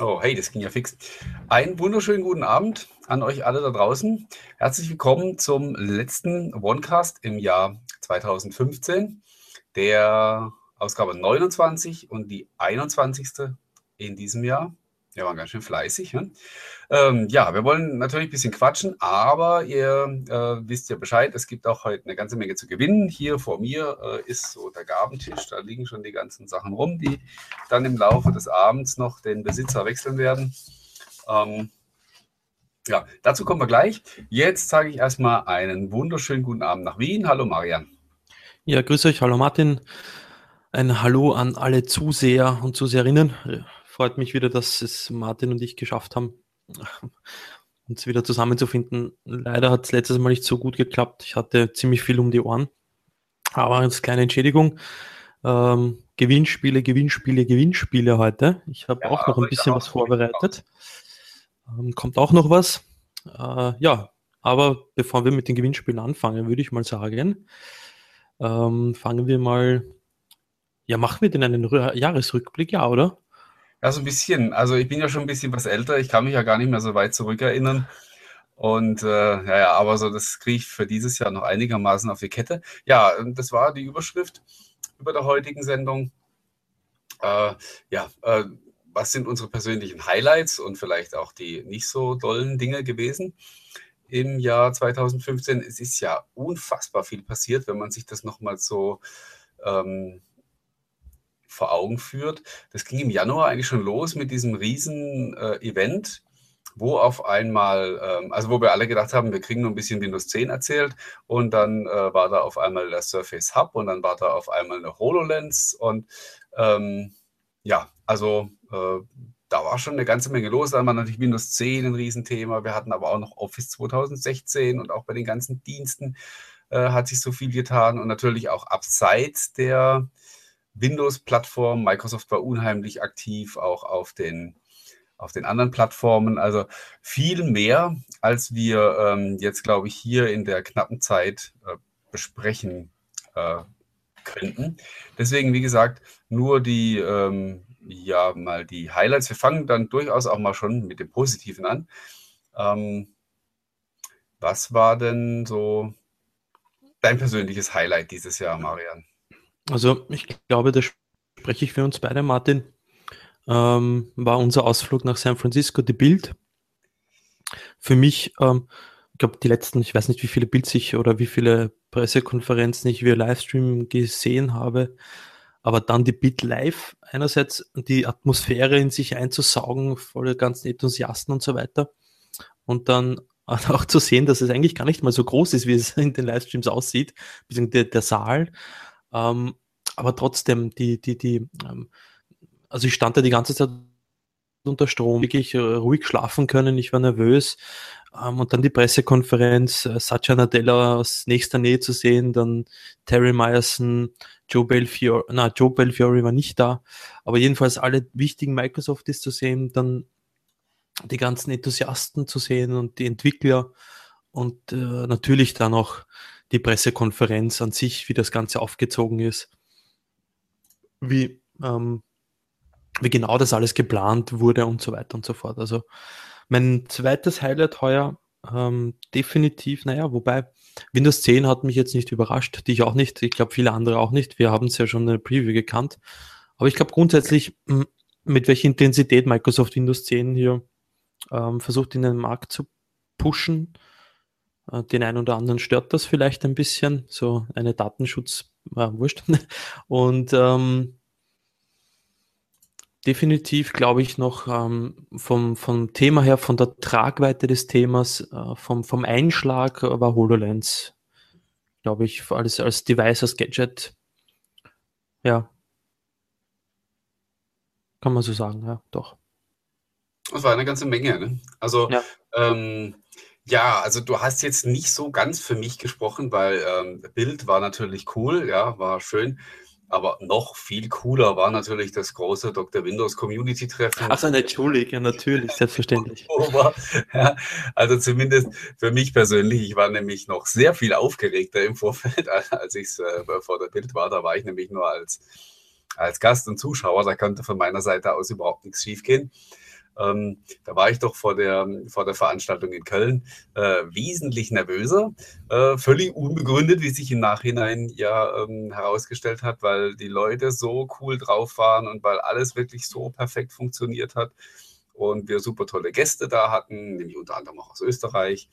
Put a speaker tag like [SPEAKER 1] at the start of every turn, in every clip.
[SPEAKER 1] Oh, hey, das ging ja fix. Einen wunderschönen guten Abend an euch alle da draußen. Herzlich willkommen zum letzten OneCast im Jahr 2015, der Ausgabe 29 und die 21. in diesem Jahr. Wir waren ganz schön fleißig. Ne? Ähm, ja, wir wollen natürlich ein bisschen quatschen, aber ihr äh, wisst ja Bescheid, es gibt auch heute eine ganze Menge zu gewinnen. Hier vor mir äh, ist so der Gabentisch, da liegen schon die ganzen Sachen rum, die dann im Laufe des Abends noch den Besitzer wechseln werden. Ähm, ja, dazu kommen wir gleich. Jetzt sage ich erstmal einen wunderschönen guten Abend nach Wien. Hallo Marian.
[SPEAKER 2] Ja, grüß euch. Hallo Martin. Ein Hallo an alle Zuseher und Zuseherinnen freut mich wieder, dass es Martin und ich geschafft haben, uns wieder zusammenzufinden. Leider hat es letztes Mal nicht so gut geklappt. Ich hatte ziemlich viel um die Ohren. Aber als kleine Entschädigung, ähm, Gewinnspiele, Gewinnspiele, Gewinnspiele heute. Ich habe ja, auch noch ein bisschen was vorbereitet. Ähm, kommt auch noch was. Äh, ja, aber bevor wir mit den Gewinnspielen anfangen, würde ich mal sagen, ähm, fangen wir mal, ja, machen wir denn einen Jahresrückblick, ja, oder?
[SPEAKER 1] Ja, so ein bisschen. Also ich bin ja schon ein bisschen was älter. Ich kann mich ja gar nicht mehr so weit zurückerinnern. Und äh, ja, ja, aber so, das kriege ich für dieses Jahr noch einigermaßen auf die Kette. Ja, das war die Überschrift über der heutigen Sendung. Äh, ja, äh, was sind unsere persönlichen Highlights und vielleicht auch die nicht so tollen Dinge gewesen im Jahr 2015? Es ist ja unfassbar viel passiert, wenn man sich das nochmal so ähm, vor Augen führt. Das ging im Januar eigentlich schon los mit diesem riesen äh, Event, wo auf einmal, ähm, also wo wir alle gedacht haben, wir kriegen nur ein bisschen Windows 10 erzählt und dann äh, war da auf einmal der Surface Hub und dann war da auf einmal eine HoloLens und ähm, ja, also äh, da war schon eine ganze Menge los. Dann war natürlich Windows 10 ein Riesenthema. Wir hatten aber auch noch Office 2016 und auch bei den ganzen Diensten äh, hat sich so viel getan und natürlich auch abseits der Windows-Plattform. Microsoft war unheimlich aktiv, auch auf den, auf den anderen Plattformen. Also viel mehr, als wir ähm, jetzt, glaube ich, hier in der knappen Zeit äh, besprechen äh, könnten. Deswegen, wie gesagt, nur die, ähm, ja, mal die Highlights. Wir fangen dann durchaus auch mal schon mit dem Positiven an. Ähm, was war denn so dein persönliches Highlight dieses Jahr, Marian?
[SPEAKER 2] Also ich glaube, da spreche ich für uns beide, Martin, ähm, war unser Ausflug nach San Francisco, die Bild. Für mich, ähm, ich glaube, die letzten, ich weiß nicht, wie viele Bild sich oder wie viele Pressekonferenzen ich via Livestream gesehen habe, aber dann die Bild live, einerseits die Atmosphäre in sich einzusaugen, voller ganzen Enthusiasten und so weiter. Und dann auch zu sehen, dass es eigentlich gar nicht mal so groß ist, wie es in den Livestreams aussieht, beziehungsweise der, der Saal. Ähm, aber trotzdem, die, die, die, ähm, also ich stand da die ganze Zeit unter Strom, wirklich äh, ruhig schlafen können, ich war nervös. Ähm, und dann die Pressekonferenz, äh, Satya Nadella aus nächster Nähe zu sehen, dann Terry Myerson, Joe Belfiore, na, Joe Belfiore war nicht da, aber jedenfalls alle wichtigen Microsofties zu sehen, dann die ganzen Enthusiasten zu sehen und die Entwickler und äh, natürlich dann auch die Pressekonferenz an sich, wie das Ganze aufgezogen ist, wie, ähm, wie genau das alles geplant wurde und so weiter und so fort. Also mein zweites Highlight heuer ähm, definitiv, naja, wobei Windows 10 hat mich jetzt nicht überrascht, die ich auch nicht, ich glaube viele andere auch nicht. Wir haben es ja schon in der Preview gekannt. Aber ich glaube grundsätzlich, mit welcher Intensität Microsoft Windows 10 hier ähm, versucht in den Markt zu pushen, den einen oder anderen stört das vielleicht ein bisschen, so eine Datenschutz, äh, wurscht. Und ähm, definitiv glaube ich noch ähm, vom, vom Thema her, von der Tragweite des Themas, äh, vom, vom Einschlag war HoloLens, glaube ich, als, als Device, als Gadget. Ja. Kann man so sagen, ja, doch.
[SPEAKER 1] Das war eine ganze Menge. Ne? Also ja. ähm, ja, also du hast jetzt nicht so ganz für mich gesprochen, weil ähm, Bild war natürlich cool, ja, war schön. Aber noch viel cooler war natürlich das große Dr. Windows Community Treffen.
[SPEAKER 2] Ach so, Entschuldigung, ja, natürlich, selbstverständlich.
[SPEAKER 1] ja, also zumindest für mich persönlich, ich war nämlich noch sehr viel aufgeregter im Vorfeld, als ich äh, vor der Bild war. Da war ich nämlich nur als, als Gast und Zuschauer, da konnte von meiner Seite aus überhaupt nichts schiefgehen. Ähm, da war ich doch vor der, vor der Veranstaltung in Köln äh, wesentlich nervöser, äh, völlig unbegründet, wie sich im Nachhinein ja ähm, herausgestellt hat, weil die Leute so cool drauf waren und weil alles wirklich so perfekt funktioniert hat und wir super tolle Gäste da hatten, nämlich unter anderem auch aus Österreich.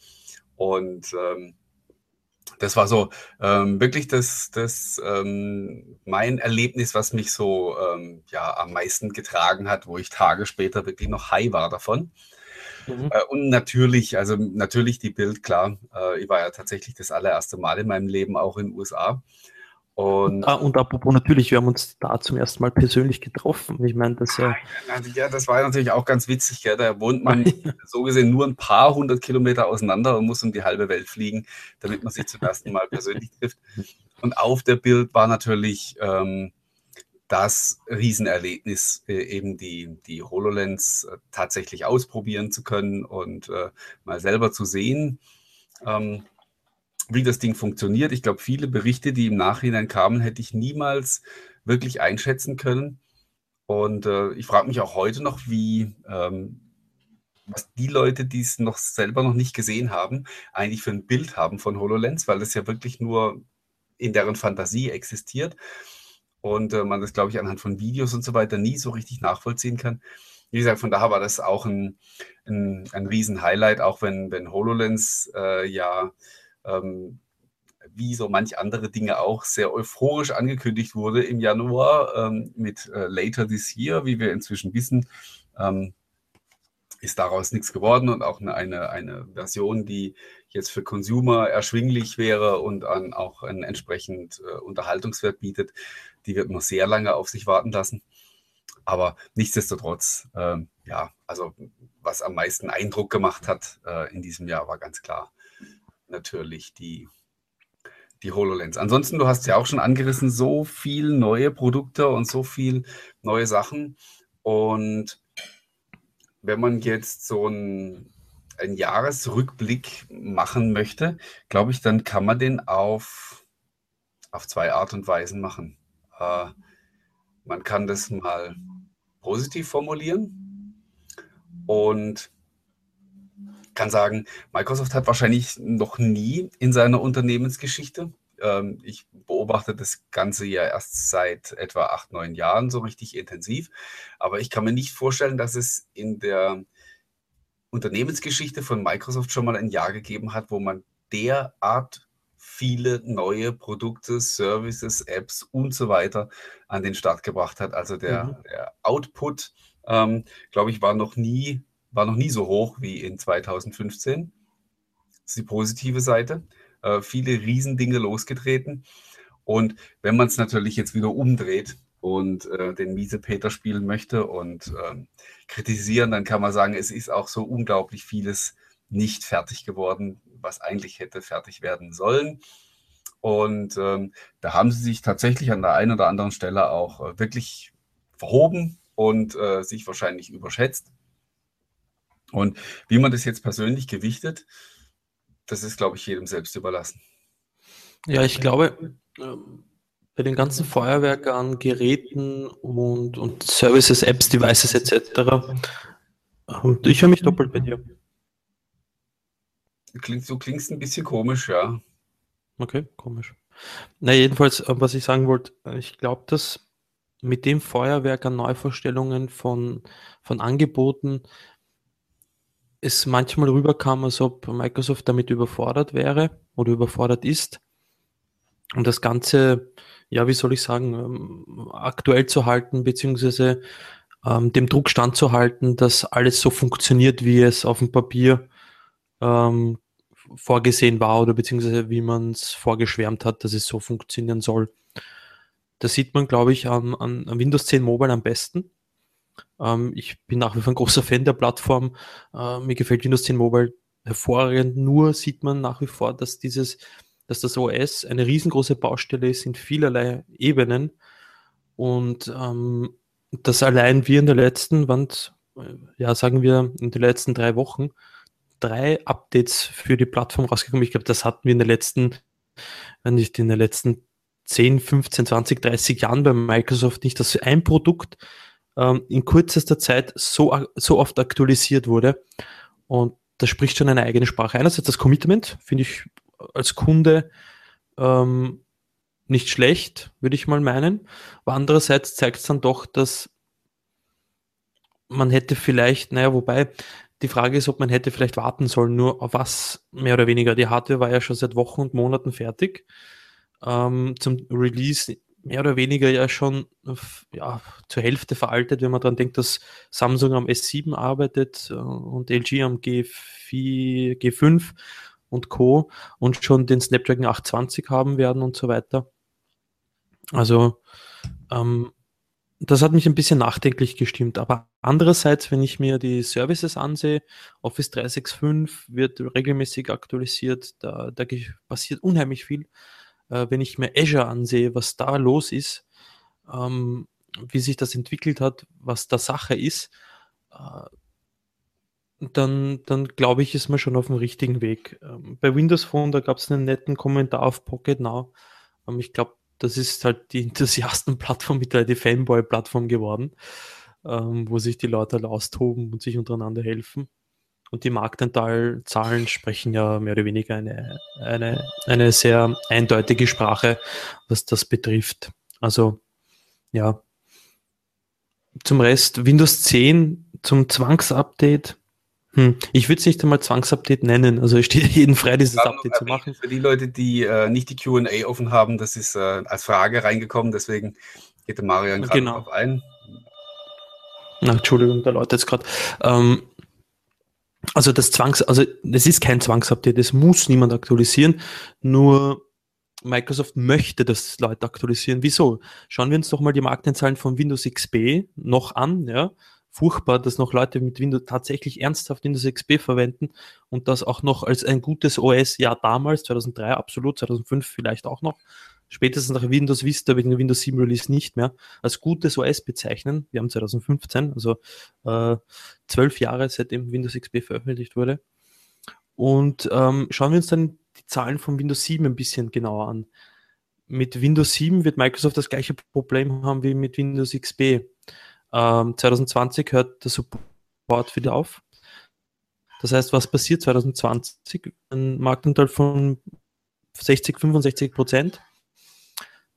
[SPEAKER 1] Und ähm, das war so ähm, wirklich das, das ähm, mein Erlebnis, was mich so ähm, ja, am meisten getragen hat, wo ich Tage später wirklich noch high war davon. Mhm. Äh, und natürlich, also natürlich die Bild, klar, äh, ich war ja tatsächlich das allererste Mal in meinem Leben auch in den USA.
[SPEAKER 2] Und, ah, und apropos natürlich, wir haben uns da zum ersten Mal persönlich getroffen. Ich meine, das ja.
[SPEAKER 1] Ja, das war natürlich auch ganz witzig. Gell? Da wohnt man so gesehen nur ein paar hundert Kilometer auseinander und muss um die halbe Welt fliegen, damit man sich zum ersten Mal persönlich trifft. Und auf der Bild war natürlich ähm, das Riesenerlebnis, äh, eben die, die HoloLens äh, tatsächlich ausprobieren zu können und äh, mal selber zu sehen. Ähm, wie das Ding funktioniert. Ich glaube, viele Berichte, die im Nachhinein kamen, hätte ich niemals wirklich einschätzen können. Und äh, ich frage mich auch heute noch, wie, ähm, was die Leute, die es noch selber noch nicht gesehen haben, eigentlich für ein Bild haben von HoloLens, weil das ja wirklich nur in deren Fantasie existiert und äh, man das, glaube ich, anhand von Videos und so weiter nie so richtig nachvollziehen kann. Wie gesagt, von daher war das auch ein, ein, ein Riesen-Highlight, auch wenn, wenn HoloLens äh, ja ähm, wie so manch andere Dinge auch sehr euphorisch angekündigt wurde im Januar ähm, mit äh, Later This Year, wie wir inzwischen wissen, ähm, ist daraus nichts geworden und auch eine, eine, Version, die jetzt für Consumer erschwinglich wäre und an, auch einen entsprechend äh, Unterhaltungswert bietet, die wird noch sehr lange auf sich warten lassen. Aber nichtsdestotrotz, äh, ja, also was am meisten Eindruck gemacht hat äh, in diesem Jahr, war ganz klar natürlich die, die HoloLens. Ansonsten, du hast ja auch schon angerissen, so viel neue Produkte und so viel neue Sachen. Und wenn man jetzt so ein, einen Jahresrückblick machen möchte, glaube ich, dann kann man den auf, auf zwei Art und Weisen machen. Äh, man kann das mal positiv formulieren und kann sagen, Microsoft hat wahrscheinlich noch nie in seiner Unternehmensgeschichte, ähm, ich beobachte das Ganze ja erst seit etwa acht, neun Jahren so richtig intensiv, aber ich kann mir nicht vorstellen, dass es in der Unternehmensgeschichte von Microsoft schon mal ein Jahr gegeben hat, wo man derart viele neue Produkte, Services, Apps und so weiter an den Start gebracht hat. Also der, mhm. der Output, ähm, glaube ich, war noch nie war noch nie so hoch wie in 2015. Das ist die positive Seite. Äh, viele Riesendinge losgetreten. Und wenn man es natürlich jetzt wieder umdreht und äh, den Miesepeter spielen möchte und äh, kritisieren, dann kann man sagen, es ist auch so unglaublich vieles nicht fertig geworden, was eigentlich hätte fertig werden sollen. Und ähm, da haben sie sich tatsächlich an der einen oder anderen Stelle auch äh, wirklich verhoben und äh, sich wahrscheinlich überschätzt. Und wie man das jetzt persönlich gewichtet, das ist, glaube ich, jedem selbst überlassen.
[SPEAKER 2] Ja, ich glaube, ähm, bei den ganzen Feuerwerkern, Geräten und, und Services, Apps, Devices etc., ähm, ich höre mich doppelt bei dir.
[SPEAKER 1] Klingt, du klingst ein bisschen komisch, ja.
[SPEAKER 2] Okay, komisch. Na, jedenfalls, äh, was ich sagen wollte, äh, ich glaube, dass mit dem Feuerwerk an Neuvorstellungen von, von Angeboten es manchmal rüberkam, als ob Microsoft damit überfordert wäre oder überfordert ist. Und das Ganze, ja, wie soll ich sagen, ähm, aktuell zu halten, beziehungsweise ähm, dem Druck standzuhalten, dass alles so funktioniert, wie es auf dem Papier ähm, vorgesehen war oder beziehungsweise wie man es vorgeschwärmt hat, dass es so funktionieren soll. Das sieht man, glaube ich, an, an Windows 10 Mobile am besten. Ähm, ich bin nach wie vor ein großer Fan der Plattform. Äh, mir gefällt Windows 10 Mobile hervorragend. Nur sieht man nach wie vor, dass dieses, dass das OS eine riesengroße Baustelle ist in vielerlei Ebenen. Und ähm, dass allein wir in der letzten, Wand, äh, ja, sagen wir, in den letzten drei Wochen drei Updates für die Plattform rausgekommen. Ich glaube, das hatten wir in den letzten, wenn nicht in den letzten 10, 15, 20, 30 Jahren bei Microsoft nicht, dass ein Produkt ähm, in kürzester Zeit so, so oft aktualisiert wurde. Und das spricht schon eine eigene Sprache. Einerseits das Commitment, finde ich als Kunde ähm, nicht schlecht, würde ich mal meinen. Aber andererseits zeigt es dann doch, dass man hätte vielleicht, naja, wobei die Frage ist, ob man hätte vielleicht warten sollen, nur auf was mehr oder weniger. Die Hardware war ja schon seit Wochen und Monaten fertig. Ähm, zum Release mehr oder weniger ja schon ja, zur Hälfte veraltet, wenn man daran denkt, dass Samsung am S7 arbeitet äh, und LG am G4, G5 und Co. und schon den Snapdragon 820 haben werden und so weiter. Also ähm, das hat mich ein bisschen nachdenklich gestimmt. Aber andererseits, wenn ich mir die Services ansehe, Office 365 wird regelmäßig aktualisiert, da, da passiert unheimlich viel. Äh, wenn ich mir Azure ansehe, was da los ist, ähm, wie sich das entwickelt hat, was da Sache ist, äh, dann, dann glaube ich, ist man schon auf dem richtigen Weg. Ähm, bei Windows Phone, da gab es einen netten Kommentar auf Pocket Now. Ähm, ich glaube, das ist halt die Enthusiasten-Plattform mit die Fanboy-Plattform geworden, ähm, wo sich die Leute halt austoben und sich untereinander helfen. Und die Marktanteilzahlen sprechen ja mehr oder weniger eine, eine, eine sehr eindeutige Sprache, was das betrifft. Also, ja. Zum Rest, Windows 10 zum Zwangsupdate hm. Ich würde es nicht einmal Zwangsupdate nennen. Also es steht jedem frei, dieses ja, Update zu machen.
[SPEAKER 1] Für die Leute, die äh, nicht die QA offen haben, das ist äh, als Frage reingekommen, deswegen geht der Marian gerade genau. drauf ein.
[SPEAKER 2] Na, Entschuldigung, da läutet jetzt gerade. Ähm, also das Zwangs, also es ist kein Zwangsupdate, es muss niemand aktualisieren, nur Microsoft möchte, dass Leute aktualisieren. Wieso? Schauen wir uns doch mal die Marktenzahlen von Windows XP noch an, ja furchtbar, dass noch Leute mit Windows tatsächlich ernsthaft Windows XP verwenden und das auch noch als ein gutes OS, ja damals, 2003 absolut, 2005 vielleicht auch noch, spätestens nach Windows Vista wegen Windows 7 Release nicht mehr, als gutes OS bezeichnen. Wir haben 2015, also äh, zwölf Jahre seitdem Windows XP veröffentlicht wurde. Und ähm, schauen wir uns dann die Zahlen von Windows 7 ein bisschen genauer an. Mit Windows 7 wird Microsoft das gleiche Problem haben wie mit Windows XP. Ähm, 2020 hört der Support wieder auf. Das heißt, was passiert 2020? Ein Marktanteil von 60, 65 Prozent.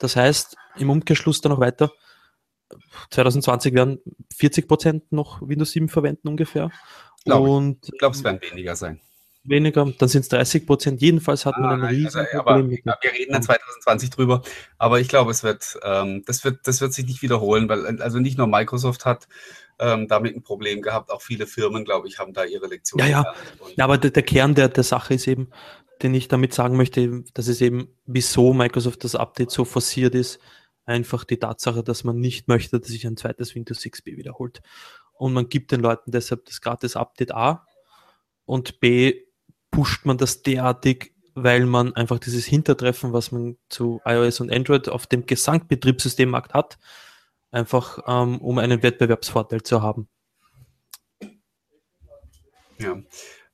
[SPEAKER 2] Das heißt, im Umkehrschluss dann noch weiter, 2020 werden 40 Prozent noch Windows 7 verwenden ungefähr.
[SPEAKER 1] Glaub Und, ich glaube, es werden weniger sein
[SPEAKER 2] weniger, dann sind es 30 Prozent. Jedenfalls hat ah, man ein riesiges also, Problem.
[SPEAKER 1] wir reden dann 2020 drüber, aber ich glaube, es wird, ähm, das wird, das wird sich nicht wiederholen, weil also nicht nur Microsoft hat ähm, damit ein Problem gehabt, auch viele Firmen, glaube ich, haben da ihre Lektionen.
[SPEAKER 2] Ja, ja. ja aber der, der Kern der, der Sache ist eben, den ich damit sagen möchte, dass es eben, wieso Microsoft das Update so forciert ist, einfach die Tatsache, dass man nicht möchte, dass sich ein zweites Windows XP wiederholt. Und man gibt den Leuten deshalb das gratis Update A und B pusht man das derartig, weil man einfach dieses Hintertreffen, was man zu iOS und Android auf dem Gesamtbetriebssystemmarkt hat, einfach ähm, um einen Wettbewerbsvorteil zu haben.
[SPEAKER 1] Ja.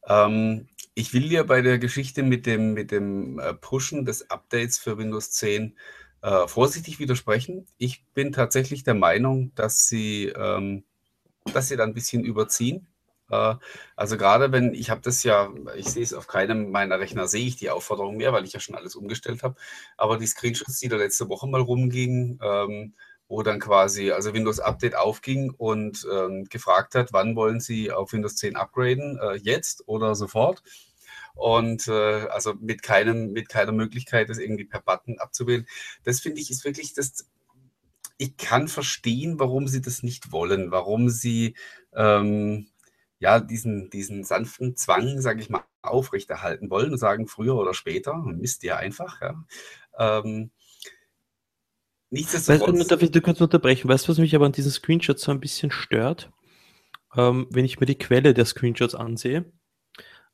[SPEAKER 1] Ähm, ich will ja bei der Geschichte mit dem, mit dem äh, Pushen des Updates für Windows 10 äh, vorsichtig widersprechen. Ich bin tatsächlich der Meinung, dass sie, ähm, dass sie da ein bisschen überziehen. Äh, also gerade wenn, ich habe das ja, ich sehe es auf keinem meiner Rechner, sehe ich die Aufforderung mehr, weil ich ja schon alles umgestellt habe. Aber die Screenshots, die da letzte Woche mal rumgingen, ähm, wo dann quasi also Windows Update aufging und ähm, gefragt hat, wann wollen Sie auf Windows 10 upgraden, äh, jetzt oder sofort? Und äh, also mit keinem, mit keiner Möglichkeit, das irgendwie per Button abzuwählen. Das finde ich ist wirklich das. Ich kann verstehen, warum sie das nicht wollen, warum sie ähm, ja, diesen, diesen sanften Zwang, sage ich mal, aufrechterhalten wollen und sagen, früher oder später, misst ihr einfach. Ja. Ähm,
[SPEAKER 2] nichtsdestotrotz. Weißt, darf ich du kurz unterbrechen? Weißt du, was mich aber an diesen Screenshots so ein bisschen stört? Ähm, wenn ich mir die Quelle der Screenshots ansehe.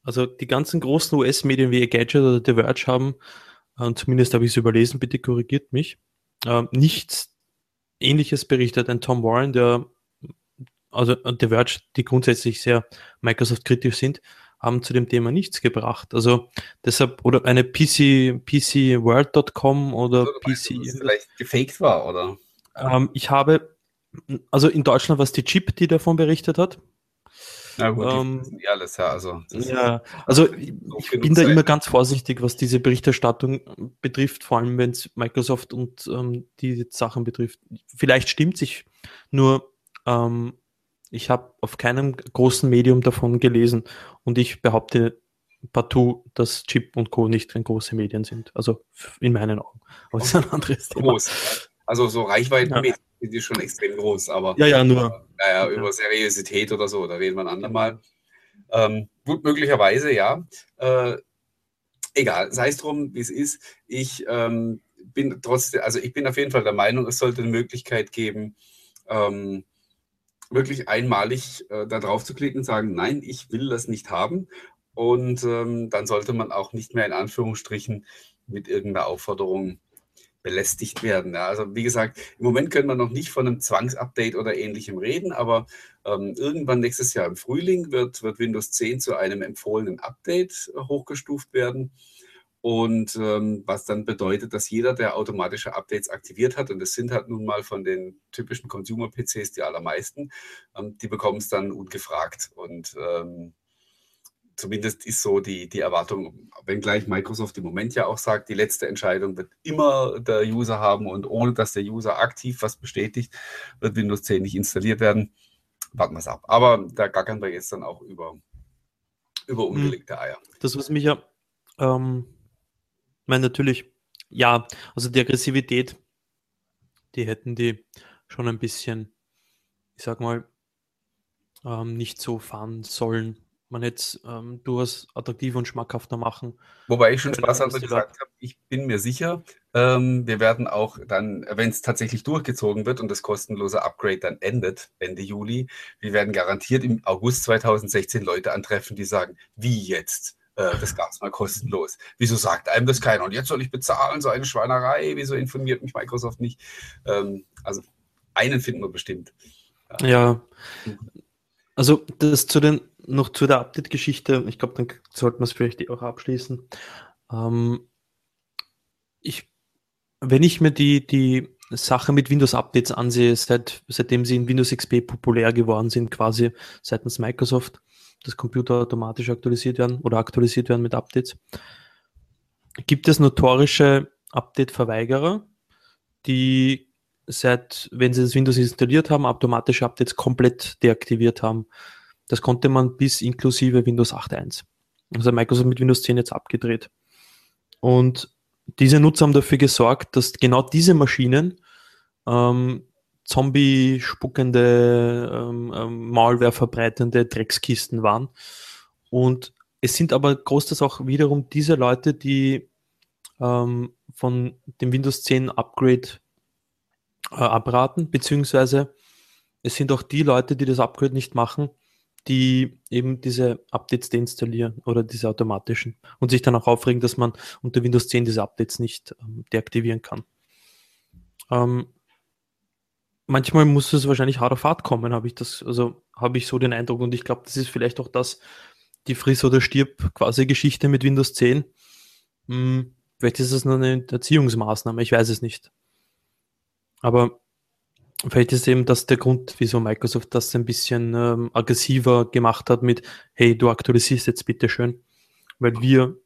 [SPEAKER 2] Also die ganzen großen US-Medien wie Gadget oder The Verge haben, äh, zumindest habe ich es überlesen, bitte korrigiert mich, äh, nichts ähnliches berichtet. Ein Tom Warren, der also The Verge, die grundsätzlich sehr Microsoft-kritisch sind, haben zu dem Thema nichts gebracht. Also deshalb, oder eine PC, PCWord.com oder
[SPEAKER 1] also, PC. Meinst, dass es vielleicht gefaked war, oder?
[SPEAKER 2] Ähm, ich habe also in Deutschland war es die Chip, die davon berichtet hat.
[SPEAKER 1] Na gut, ähm, die alles, ja. Also,
[SPEAKER 2] ja, also ich bin da Zeit. immer ganz vorsichtig, was diese Berichterstattung betrifft, vor allem wenn es Microsoft und ähm, die Sachen betrifft. Vielleicht stimmt sich, nur ähm, ich habe auf keinem großen Medium davon gelesen und ich behaupte partout, dass Chip und Co. nicht große Medien sind. Also in meinen Augen.
[SPEAKER 1] Aber das ist ein anderes Thema. Groß. Also so reichweitenmäßig ja. Die schon extrem groß, aber
[SPEAKER 2] ja, ja, nur.
[SPEAKER 1] Naja, über Seriosität oder so, da reden wir ein andermal. Ähm, gut, möglicherweise, ja. Äh, egal, sei es drum, wie es ist. Ich ähm, bin trotzdem, also ich bin auf jeden Fall der Meinung, es sollte eine Möglichkeit geben, ähm, wirklich einmalig äh, da drauf zu klicken und sagen, nein, ich will das nicht haben. Und ähm, dann sollte man auch nicht mehr in Anführungsstrichen mit irgendeiner Aufforderung belästigt werden. Ja, also wie gesagt, im Moment können wir noch nicht von einem Zwangsupdate oder ähnlichem reden, aber ähm, irgendwann nächstes Jahr im Frühling wird, wird Windows 10 zu einem empfohlenen Update hochgestuft werden. Und ähm, was dann bedeutet, dass jeder, der automatische Updates aktiviert hat, und das sind halt nun mal von den typischen Consumer-PCs die allermeisten, ähm, die bekommen es dann ungefragt. Und ähm, zumindest ist so die, die Erwartung, wenngleich Microsoft im Moment ja auch sagt, die letzte Entscheidung wird immer der User haben und ohne dass der User aktiv was bestätigt, wird Windows 10 nicht installiert werden. Warten wir es ab. Aber da gackern wir jetzt dann auch über, über hm. ungelegte Eier.
[SPEAKER 2] Das, was mich ja, ähm, meine natürlich, ja, also die Aggressivität, die hätten die schon ein bisschen, ich sag mal, ähm, nicht so fahren sollen man jetzt ähm, durchaus attraktiver und schmackhafter machen.
[SPEAKER 1] Wobei ich schon Spaß hatte gesagt habe, ich bin mir sicher, ähm, wir werden auch dann, wenn es tatsächlich durchgezogen wird und das kostenlose Upgrade dann endet, Ende Juli, wir werden garantiert im August 2016 Leute antreffen, die sagen, wie jetzt? Äh, das gab es mal kostenlos. Wieso sagt einem das keiner? Und jetzt soll ich bezahlen, so eine Schweinerei. Wieso informiert mich Microsoft nicht? Ähm, also einen finden wir bestimmt.
[SPEAKER 2] Ja, also das zu den noch zu der Update-Geschichte, ich glaube, dann sollten wir es vielleicht auch abschließen. Ähm, ich, wenn ich mir die, die Sache mit Windows-Updates ansehe, seit, seitdem sie in Windows XP populär geworden sind, quasi seitens Microsoft, dass Computer automatisch aktualisiert werden oder aktualisiert werden mit Updates, gibt es notorische Update-Verweigerer, die seit, wenn sie das Windows installiert haben, automatische Updates komplett deaktiviert haben. Das konnte man bis inklusive Windows 8.1. Also Microsoft mit Windows 10 jetzt abgedreht. Und diese Nutzer haben dafür gesorgt, dass genau diese Maschinen ähm, Zombie-spuckende, ähm, ähm, Malware verbreitende Dreckskisten waren. Und es sind aber großteils auch wiederum diese Leute, die ähm, von dem Windows 10 Upgrade äh, abraten, beziehungsweise es sind auch die Leute, die das Upgrade nicht machen, die eben diese Updates deinstallieren oder diese automatischen und sich dann auch aufregen, dass man unter Windows 10 diese Updates nicht ähm, deaktivieren kann. Ähm, manchmal muss es wahrscheinlich hart auf hart kommen, habe ich das, also habe ich so den Eindruck und ich glaube, das ist vielleicht auch das, die Friss oder stirb quasi Geschichte mit Windows 10. Hm, vielleicht ist es nur eine Erziehungsmaßnahme, ich weiß es nicht. Aber Vielleicht ist eben das der Grund, wieso Microsoft das ein bisschen ähm, aggressiver gemacht hat mit, hey, du aktualisierst jetzt bitte schön, weil wir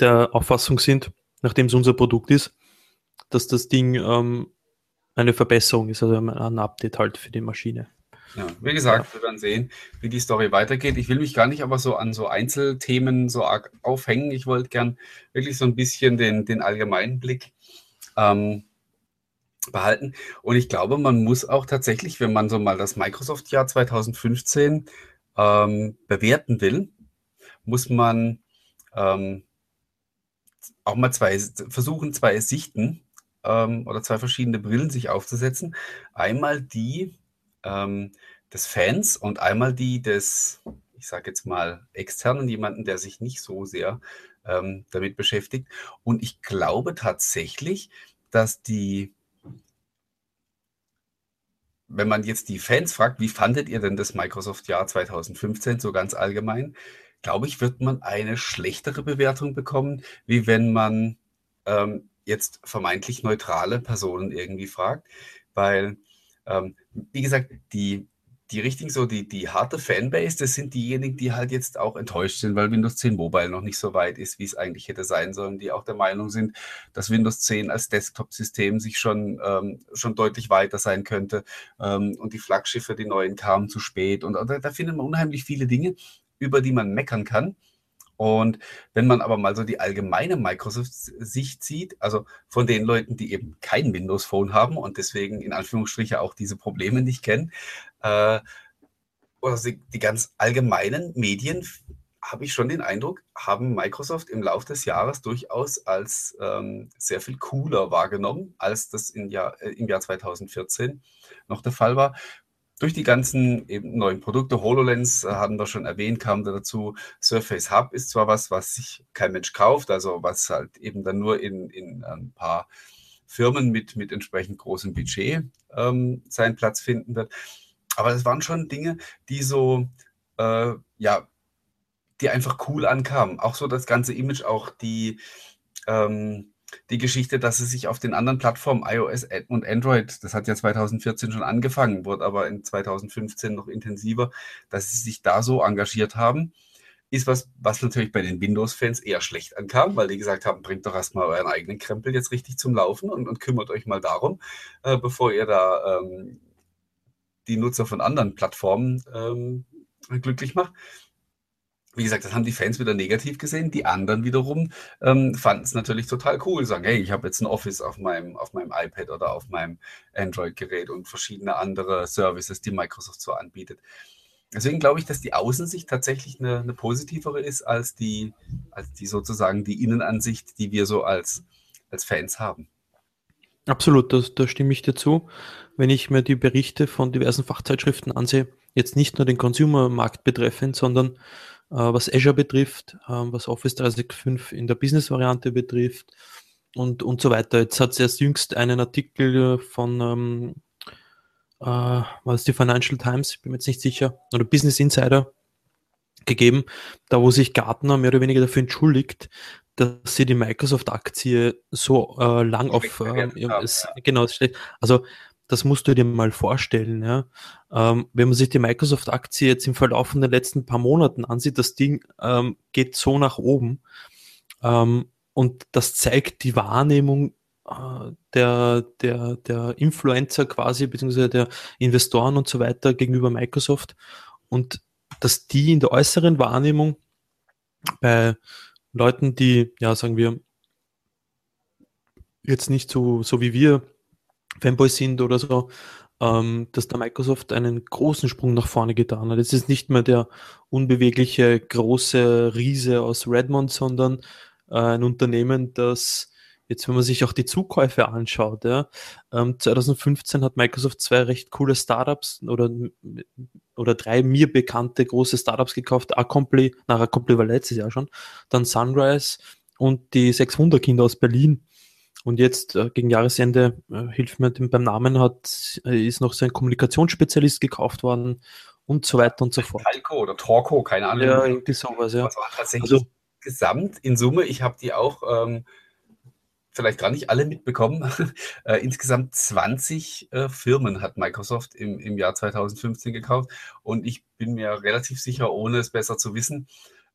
[SPEAKER 2] der Auffassung sind, nachdem es unser Produkt ist, dass das Ding ähm, eine Verbesserung ist, also ein Update halt für die Maschine.
[SPEAKER 1] Ja, wie gesagt, wir werden sehen, wie die Story weitergeht. Ich will mich gar nicht aber so an so Einzelthemen so arg aufhängen. Ich wollte gern wirklich so ein bisschen den, den allgemeinen Blick ähm, behalten. Und ich glaube, man muss auch tatsächlich, wenn man so mal das Microsoft-Jahr 2015 ähm, bewerten will, muss man ähm, auch mal zwei versuchen, zwei Sichten ähm, oder zwei verschiedene Brillen sich aufzusetzen. Einmal die ähm, des Fans und einmal die des, ich sage jetzt mal, externen, jemanden, der sich nicht so sehr ähm, damit beschäftigt. Und ich glaube tatsächlich, dass die wenn man jetzt die Fans fragt, wie fandet ihr denn das Microsoft-Jahr 2015 so ganz allgemein, glaube ich, wird man eine schlechtere Bewertung bekommen, wie wenn man ähm, jetzt vermeintlich neutrale Personen irgendwie fragt, weil ähm, wie gesagt, die, die richtigen so, die, die harte Fanbase, das sind diejenigen, die halt jetzt auch enttäuscht sind, weil Windows 10 Mobile noch nicht so weit ist, wie es eigentlich hätte sein sollen, die auch der Meinung sind, dass Windows 10 als Desktop-System sich schon, ähm, schon deutlich weiter sein könnte ähm, und die Flaggschiffe, die neuen, kamen zu spät und da, da findet man unheimlich viele Dinge, über die man meckern kann. Und wenn man aber mal so die allgemeine Microsoft-Sicht sieht, also von den Leuten, die eben kein Windows Phone haben und deswegen in Anführungsstrichen auch diese Probleme nicht kennen, äh, oder die, die ganz allgemeinen Medien, habe ich schon den Eindruck, haben Microsoft im Laufe des Jahres durchaus als ähm, sehr viel cooler wahrgenommen, als das im Jahr, äh, im Jahr 2014 noch der Fall war durch die ganzen eben neuen Produkte, HoloLens äh, hatten wir schon erwähnt, kam da dazu. Surface Hub ist zwar was, was sich kein Mensch kauft, also was halt eben dann nur in, in ein paar Firmen mit, mit entsprechend großem Budget ähm, seinen Platz finden wird. Aber es waren schon Dinge, die so, äh, ja, die einfach cool ankamen. Auch so das ganze Image, auch die, ähm, die Geschichte, dass es sich auf den anderen Plattformen iOS und Android, das hat ja 2014 schon angefangen, wurde aber in 2015 noch intensiver, dass sie sich da so engagiert haben, ist was, was natürlich bei den Windows-Fans eher schlecht ankam, weil die gesagt haben, bringt doch erstmal euren eigenen Krempel jetzt richtig zum Laufen und, und kümmert euch mal darum, äh, bevor ihr da ähm, die Nutzer von anderen Plattformen ähm, glücklich macht wie gesagt, das haben die Fans wieder negativ gesehen. Die anderen wiederum ähm, fanden es natürlich total cool. Sagen, hey, ich habe jetzt ein Office auf meinem, auf meinem iPad oder auf meinem Android-Gerät und verschiedene andere Services, die Microsoft so anbietet. Deswegen glaube ich, dass die Außensicht tatsächlich eine, eine positivere ist als die, als die sozusagen die Innenansicht, die wir so als, als Fans haben.
[SPEAKER 2] Absolut, da, da stimme ich dir zu. Wenn ich mir die Berichte von diversen Fachzeitschriften ansehe, jetzt nicht nur den Consumer-Markt betreffend, sondern was Azure betrifft, ähm, was Office 365 in der Business-Variante betrifft und, und so weiter. Jetzt hat es erst jüngst einen Artikel von, ähm, äh, was die Financial Times, ich bin mir jetzt nicht sicher, oder Business Insider gegeben, da wo sich Gartner mehr oder weniger dafür entschuldigt, dass sie die Microsoft-Aktie so äh, lang auf äh, ja, es, genau also das musst du dir mal vorstellen. Ja. Ähm, wenn man sich die Microsoft-Aktie jetzt im Verlauf von den letzten paar Monaten ansieht, das Ding ähm, geht so nach oben. Ähm, und das zeigt die Wahrnehmung äh, der, der, der Influencer quasi, beziehungsweise der Investoren und so weiter gegenüber Microsoft. Und dass die in der äußeren Wahrnehmung bei Leuten, die, ja, sagen wir, jetzt nicht so, so wie wir Fanboys sind oder so, ähm, dass der Microsoft einen großen Sprung nach vorne getan hat. Es ist nicht mehr der unbewegliche große Riese aus Redmond, sondern äh, ein Unternehmen, das jetzt, wenn man sich auch die Zukäufe anschaut, ja, ähm, 2015 hat Microsoft zwei recht coole Startups oder, oder drei mir bekannte große Startups gekauft, Acompli, nach Acompli war letztes Jahr schon, dann Sunrise und die sechs Wunderkinder aus Berlin. Und jetzt äh, gegen Jahresende, äh, hilft mir beim Namen, hat, äh, ist noch sein Kommunikationsspezialist gekauft worden und so weiter und so fort.
[SPEAKER 1] Talco oder Torco, keine Ahnung.
[SPEAKER 2] Ja, irgendwie sowas, ja. Also
[SPEAKER 1] tatsächlich also, gesamt in Summe, ich habe die auch ähm, vielleicht gar nicht alle mitbekommen. äh, insgesamt 20 äh, Firmen hat Microsoft im, im Jahr 2015 gekauft und ich bin mir relativ sicher, ohne es besser zu wissen,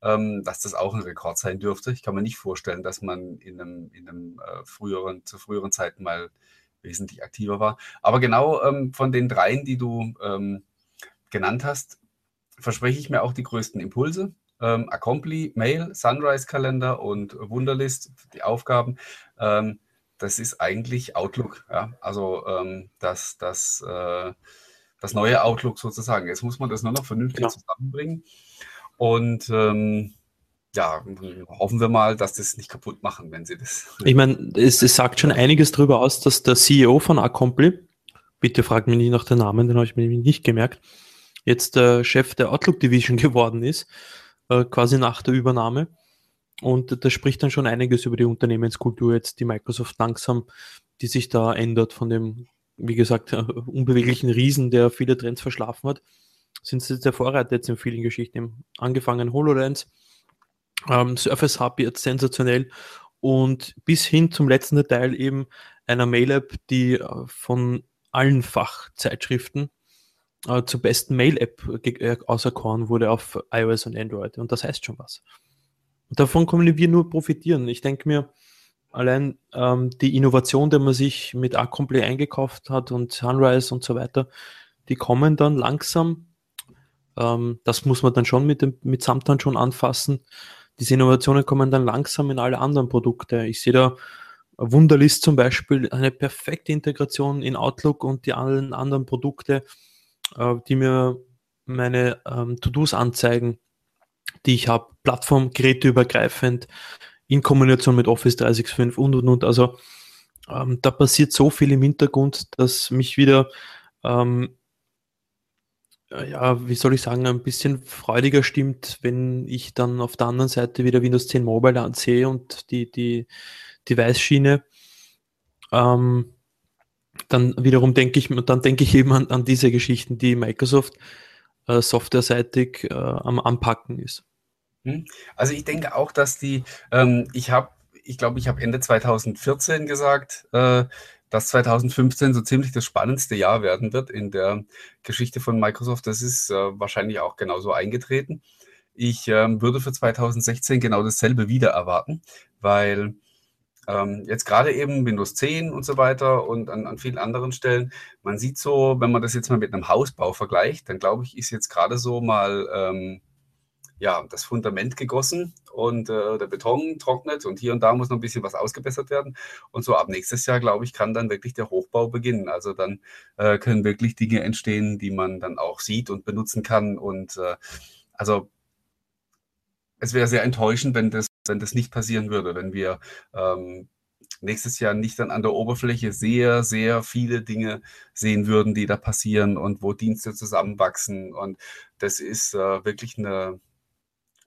[SPEAKER 1] ähm, dass das auch ein Rekord sein dürfte. Ich kann mir nicht vorstellen, dass man in einem, in einem äh, früheren, zu früheren Zeiten mal wesentlich aktiver war. Aber genau ähm, von den dreien, die du ähm, genannt hast, verspreche ich mir auch die größten Impulse. Ähm, Accompli, Mail, Sunrise-Kalender und Wunderlist, die Aufgaben. Ähm, das ist eigentlich Outlook. Ja? Also ähm, das, das, äh, das neue Outlook sozusagen. Jetzt muss man das nur noch vernünftig ja. zusammenbringen. Und ähm, ja, hoffen wir mal, dass das nicht kaputt machen, wenn sie das.
[SPEAKER 2] Ich meine, es, es, sagt schon einiges darüber aus, dass der CEO von Accompli, bitte fragt mich nicht nach den Namen, den habe ich mir nicht gemerkt, jetzt der Chef der Outlook Division geworden ist, äh, quasi nach der Übernahme. Und das spricht dann schon einiges über die Unternehmenskultur jetzt, die Microsoft langsam, die sich da ändert von dem, wie gesagt, unbeweglichen Riesen, der viele Trends verschlafen hat sind sie der Vorreiter jetzt in vielen Geschichten. Angefangen HoloLens, ähm, Surface Hub jetzt sensationell und bis hin zum letzten Detail eben einer Mail-App, die äh, von allen Fachzeitschriften äh, zur besten Mail-App äh, auserkoren wurde auf iOS und Android. Und das heißt schon was. Und davon können wir nur profitieren. Ich denke mir, allein ähm, die Innovation, die man sich mit Acomplay eingekauft hat und Sunrise und so weiter, die kommen dann langsam. Ähm, das muss man dann schon mit dem mit Samtan schon anfassen. Diese Innovationen kommen dann langsam in alle anderen Produkte. Ich sehe da Wunderlist zum Beispiel eine perfekte Integration in Outlook und die allen anderen Produkte, äh, die mir meine ähm, To-Dos anzeigen, die ich habe, Plattform, geräteübergreifend, in Kombination mit Office 365 und und und. Also ähm, da passiert so viel im Hintergrund, dass mich wieder, ähm, ja, wie soll ich sagen, ein bisschen freudiger stimmt, wenn ich dann auf der anderen Seite wieder Windows 10 Mobile ansehe und die, die Device-Schiene. Ähm, dann wiederum denke ich, dann denke ich eben an, an diese Geschichten, die Microsoft äh, softwareseitig äh, am Anpacken ist.
[SPEAKER 1] Hm? Also ich denke auch, dass die, ähm, ich habe, ich glaube, ich habe Ende 2014 gesagt, äh, dass 2015 so ziemlich das spannendste Jahr werden wird in der Geschichte von Microsoft. Das ist äh, wahrscheinlich auch genauso eingetreten. Ich ähm, würde für 2016 genau dasselbe wieder erwarten, weil ähm, jetzt gerade eben Windows 10 und so weiter und an, an vielen anderen Stellen, man sieht so, wenn man das jetzt mal mit einem Hausbau vergleicht, dann glaube ich, ist jetzt gerade so mal ähm, ja, das Fundament gegossen und äh, der Beton trocknet und hier und da muss noch ein bisschen was ausgebessert werden. Und so ab nächstes Jahr, glaube ich, kann dann wirklich der Hochbau beginnen. Also dann äh, können wirklich Dinge entstehen, die man dann auch sieht und benutzen kann. Und äh, also es wäre sehr enttäuschend, wenn das, wenn das nicht passieren würde, wenn wir ähm, nächstes Jahr nicht dann an der Oberfläche sehr, sehr viele Dinge sehen würden, die da passieren und wo Dienste zusammenwachsen. Und das ist äh, wirklich eine,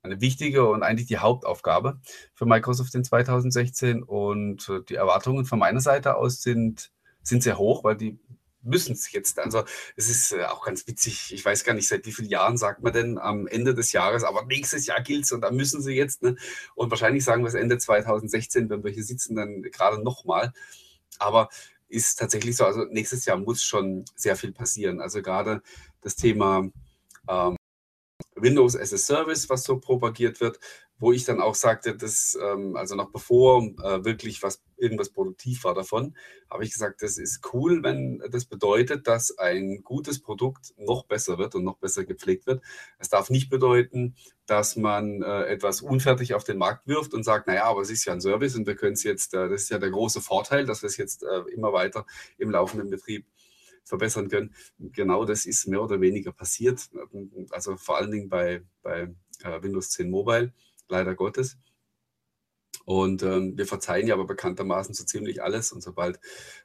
[SPEAKER 1] eine wichtige und eigentlich die Hauptaufgabe für Microsoft in 2016. Und äh, die Erwartungen von meiner Seite aus sind, sind sehr hoch, weil die müssen es jetzt. Also es ist äh, auch ganz witzig. Ich weiß gar nicht, seit wie vielen Jahren sagt man denn am Ende des Jahres, aber nächstes Jahr gilt es und da müssen sie jetzt. Ne? Und wahrscheinlich sagen wir es Ende 2016, wenn wir hier sitzen, dann gerade nochmal. Aber ist tatsächlich so, also nächstes Jahr muss schon sehr viel passieren. Also gerade das Thema ähm, Windows as a Service, was so propagiert wird, wo ich dann auch sagte, dass, ähm, also noch bevor äh, wirklich was, irgendwas produktiv war davon, habe ich gesagt, das ist cool, wenn das bedeutet, dass ein gutes Produkt noch besser wird und noch besser gepflegt wird. Es darf nicht bedeuten, dass man äh, etwas unfertig auf den Markt wirft und sagt, naja, aber es ist ja ein Service und wir können es jetzt, äh, das ist ja der große Vorteil, dass wir es jetzt äh, immer weiter im laufenden Betrieb verbessern können. Genau das ist mehr oder weniger passiert. Also vor allen Dingen bei, bei äh, Windows 10 Mobile, leider Gottes. Und ähm, wir verzeihen ja aber bekanntermaßen so ziemlich alles. Und sobald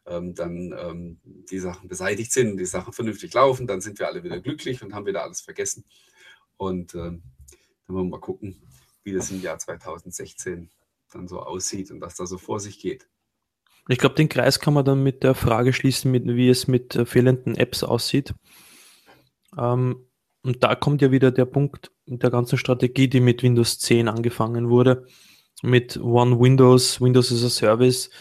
[SPEAKER 1] ähm, dann ähm, die Sachen beseitigt sind die Sachen vernünftig laufen, dann sind wir alle wieder glücklich und haben wieder alles vergessen. Und ähm, dann wollen wir mal gucken, wie das im Jahr 2016 dann so aussieht und was da so vor sich geht.
[SPEAKER 2] Ich glaube, den Kreis kann man dann mit der Frage schließen, mit, wie es mit äh, fehlenden Apps aussieht. Ähm, und da kommt ja wieder der Punkt der ganzen Strategie, die mit Windows 10 angefangen wurde, mit One Windows, Windows as a Service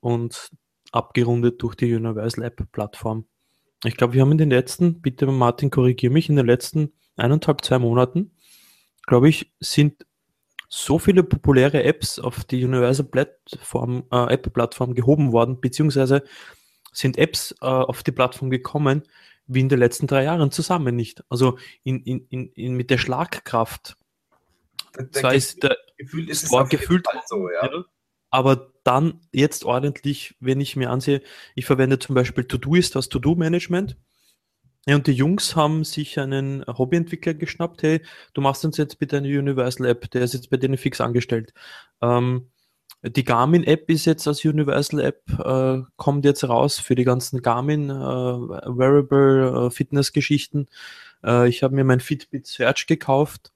[SPEAKER 2] und abgerundet durch die Universal App Plattform. Ich glaube, wir haben in den letzten, bitte Martin, korrigiere mich, in den letzten eineinhalb, zwei Monaten, glaube ich, sind so viele populäre Apps auf die Universal Plattform, äh, App-Plattform gehoben worden, beziehungsweise sind Apps äh, auf die Plattform gekommen, wie in den letzten drei Jahren zusammen nicht. Also in, in, in, in mit der Schlagkraft. Der, Zwar ist der Gefühl ist es gefühlt so, ja. ja. Aber dann jetzt ordentlich, wenn ich mir ansehe, ich verwende zum Beispiel Todoist als To-Do-Management ja, und die Jungs haben sich einen Hobbyentwickler geschnappt, hey, du machst uns jetzt bitte eine Universal App, der ist jetzt bei denen fix angestellt. Ähm, die Garmin App ist jetzt als Universal App, äh, kommt jetzt raus für die ganzen Garmin äh, Wearable äh, Fitness Geschichten. Äh, ich habe mir mein Fitbit Search gekauft,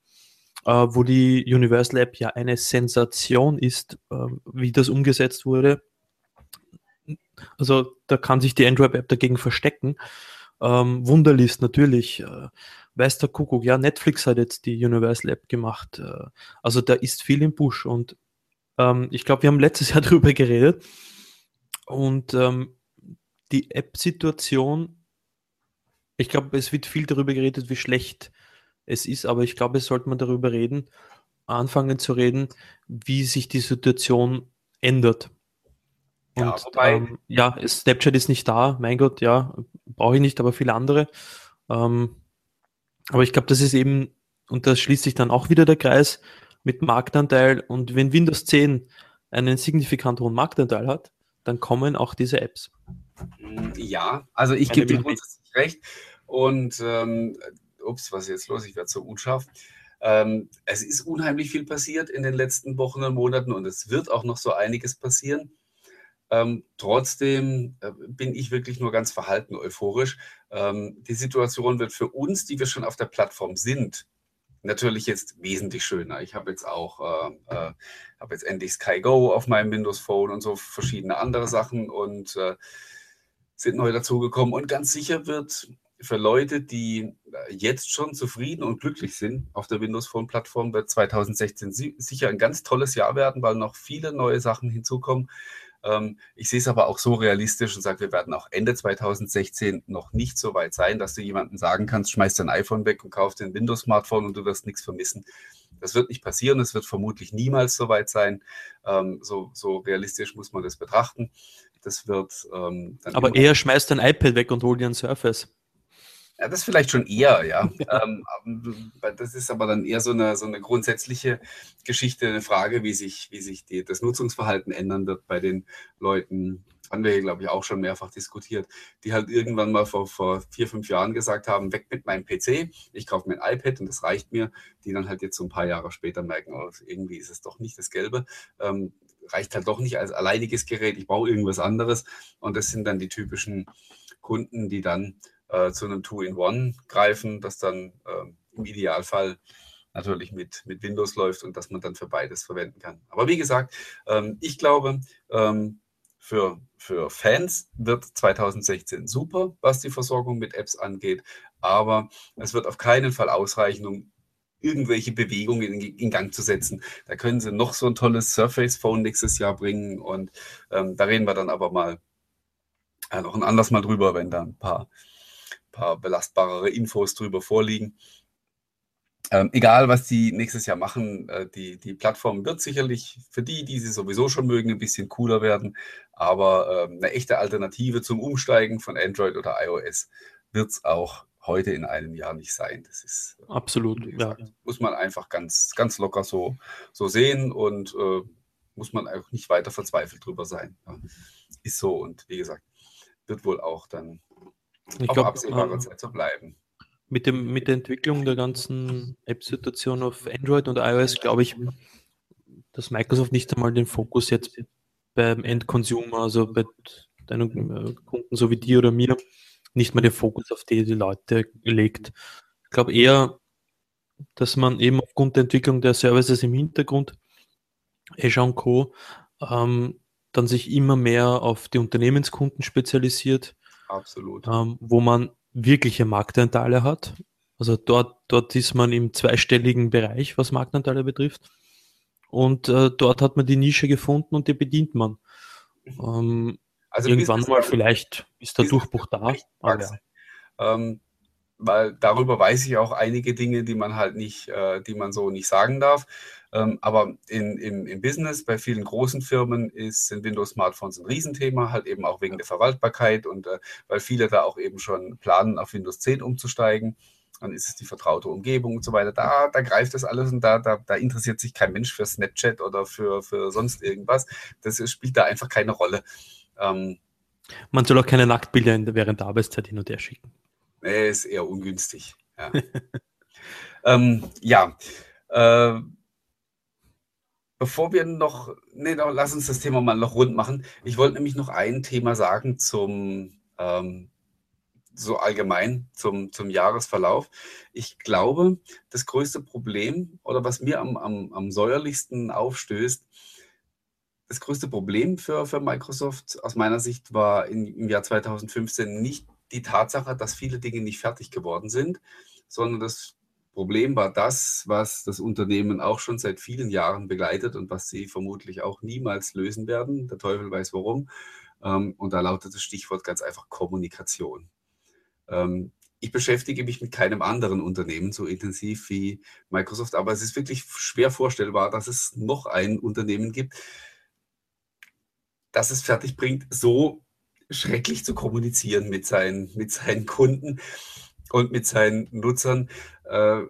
[SPEAKER 2] äh, wo die Universal App ja eine Sensation ist, äh, wie das umgesetzt wurde. Also da kann sich die Android App dagegen verstecken. Ähm, Wunderlist natürlich. Äh, weiß der Kuckuck, ja, Netflix hat jetzt die Universal App gemacht. Äh, also da ist viel im Busch und ähm, ich glaube, wir haben letztes Jahr darüber geredet und ähm, die App-Situation, ich glaube, es wird viel darüber geredet, wie schlecht es ist, aber ich glaube, es sollte man darüber reden, anfangen zu reden, wie sich die Situation ändert. Und ja, wobei, ähm, ja, Snapchat ist nicht da, mein Gott, ja, brauche ich nicht, aber viele andere. Ähm, aber ich glaube, das ist eben, und da schließt sich dann auch wieder der Kreis mit Marktanteil. Und wenn Windows 10 einen signifikant hohen Marktanteil hat, dann kommen auch diese Apps.
[SPEAKER 1] Ja, also ich gebe dir grundsätzlich recht. Und ähm, ups, was ist jetzt los? Ich werde so unscharf. Ähm, es ist unheimlich viel passiert in den letzten Wochen und Monaten und es wird auch noch so einiges passieren. Ähm, trotzdem äh, bin ich wirklich nur ganz verhalten euphorisch. Ähm, die Situation wird für uns, die wir schon auf der Plattform sind, natürlich jetzt wesentlich schöner. Ich habe jetzt auch äh, äh, habe jetzt endlich Sky Go auf meinem Windows Phone und so verschiedene andere Sachen und äh, sind neu dazugekommen. Und ganz sicher wird für Leute, die äh, jetzt schon zufrieden und glücklich sind auf der Windows Phone Plattform, wird 2016 sicher ein ganz tolles Jahr werden, weil noch viele neue Sachen hinzukommen. Ähm, ich sehe es aber auch so realistisch und sage, wir werden auch Ende 2016 noch nicht so weit sein, dass du jemandem sagen kannst, schmeiß dein iPhone weg und kauf dir ein Windows-Smartphone und du wirst nichts vermissen. Das wird nicht passieren, es wird vermutlich niemals so weit sein. Ähm, so, so, realistisch muss man das betrachten. Das wird
[SPEAKER 2] ähm, Aber eher schmeißt dein iPad weg und hol dir ein Surface.
[SPEAKER 1] Ja, das vielleicht schon eher, ja. ähm, das ist aber dann eher so eine, so eine grundsätzliche Geschichte, eine Frage, wie sich, wie sich die, das Nutzungsverhalten ändern wird bei den Leuten. Haben wir hier, glaube ich, auch schon mehrfach diskutiert, die halt irgendwann mal vor, vor vier, fünf Jahren gesagt haben, weg mit meinem PC, ich kaufe mir ein iPad und das reicht mir, die dann halt jetzt so ein paar Jahre später merken, oh, irgendwie ist es doch nicht das Gelbe. Ähm, reicht halt doch nicht als alleiniges Gerät, ich brauche irgendwas anderes. Und das sind dann die typischen Kunden, die dann äh, zu einem Two-in-One greifen, das dann äh, im Idealfall natürlich mit, mit Windows läuft und dass man dann für beides verwenden kann. Aber wie gesagt, ähm, ich glaube, ähm, für, für Fans wird 2016 super, was die Versorgung mit Apps angeht, aber es wird auf keinen Fall ausreichen, um irgendwelche Bewegungen in, in, Gang zu setzen. Da können sie noch so ein tolles Surface Phone nächstes Jahr bringen und ähm, da reden wir dann aber mal äh, noch ein anderes Mal drüber, wenn da ein paar paar belastbarere Infos drüber vorliegen. Ähm, egal, was die nächstes Jahr machen, äh, die, die Plattform wird sicherlich für die, die sie sowieso schon mögen, ein bisschen cooler werden. Aber ähm, eine echte Alternative zum Umsteigen von Android oder iOS wird es auch heute in einem Jahr nicht sein. Das ist
[SPEAKER 2] äh, absolut,
[SPEAKER 1] gesagt, ja. muss man einfach ganz, ganz locker so, so sehen und äh, muss man auch nicht weiter verzweifelt drüber sein. Ja. Ist so und wie gesagt, wird wohl auch dann
[SPEAKER 2] ich auf absehbare ähm, Zeit zu bleiben. Mit, dem, mit der Entwicklung der ganzen App-Situation auf Android und iOS glaube ich, dass Microsoft nicht einmal den Fokus jetzt beim Endconsumer, also bei deinen äh, Kunden so wie dir oder mir, nicht mehr den Fokus auf die, die Leute legt. Ich glaube eher, dass man eben aufgrund der Entwicklung der Services im Hintergrund, Azure und Co., ähm, dann sich immer mehr auf die Unternehmenskunden spezialisiert
[SPEAKER 1] Absolut.
[SPEAKER 2] Ähm, wo man wirkliche Marktanteile hat. Also dort, dort ist man im zweistelligen Bereich, was Marktanteile betrifft. Und äh, dort hat man die Nische gefunden und die bedient man. Ähm, also irgendwann mal vielleicht ist der Durchbruch da. Aber, ja.
[SPEAKER 1] ähm, weil darüber weiß ich auch einige Dinge, die man halt nicht, äh, die man so nicht sagen darf. Ähm, aber in, im, im Business, bei vielen großen Firmen, ist, sind Windows-Smartphones ein Riesenthema, halt eben auch wegen der Verwaltbarkeit und äh, weil viele da auch eben schon planen, auf Windows 10 umzusteigen. Dann ist es die vertraute Umgebung und so weiter. Da, da greift das alles und da, da, da interessiert sich kein Mensch für Snapchat oder für, für sonst irgendwas. Das spielt da einfach keine Rolle. Ähm,
[SPEAKER 2] Man soll auch keine Nacktbilder während der Arbeitszeit hin und her schicken.
[SPEAKER 1] Nee, ist eher ungünstig. Ja. ähm, ja. Äh, bevor wir noch, nee, lass uns das Thema mal noch rund machen. Ich wollte nämlich noch ein Thema sagen zum, ähm, so allgemein zum, zum Jahresverlauf. Ich glaube, das größte Problem oder was mir am, am, am säuerlichsten aufstößt, das größte Problem für, für Microsoft aus meiner Sicht war in, im Jahr 2015 nicht die Tatsache, dass viele Dinge nicht fertig geworden sind, sondern das Problem war das, was das Unternehmen auch schon seit vielen Jahren begleitet und was sie vermutlich auch niemals lösen werden. Der Teufel weiß warum. Ähm, und da lautet das Stichwort ganz einfach Kommunikation. Ähm, ich beschäftige mich mit keinem anderen Unternehmen so intensiv wie Microsoft, aber es ist wirklich schwer vorstellbar, dass es noch ein Unternehmen gibt, das es fertig bringt, so schrecklich zu kommunizieren mit seinen, mit seinen Kunden und mit seinen Nutzern. Äh,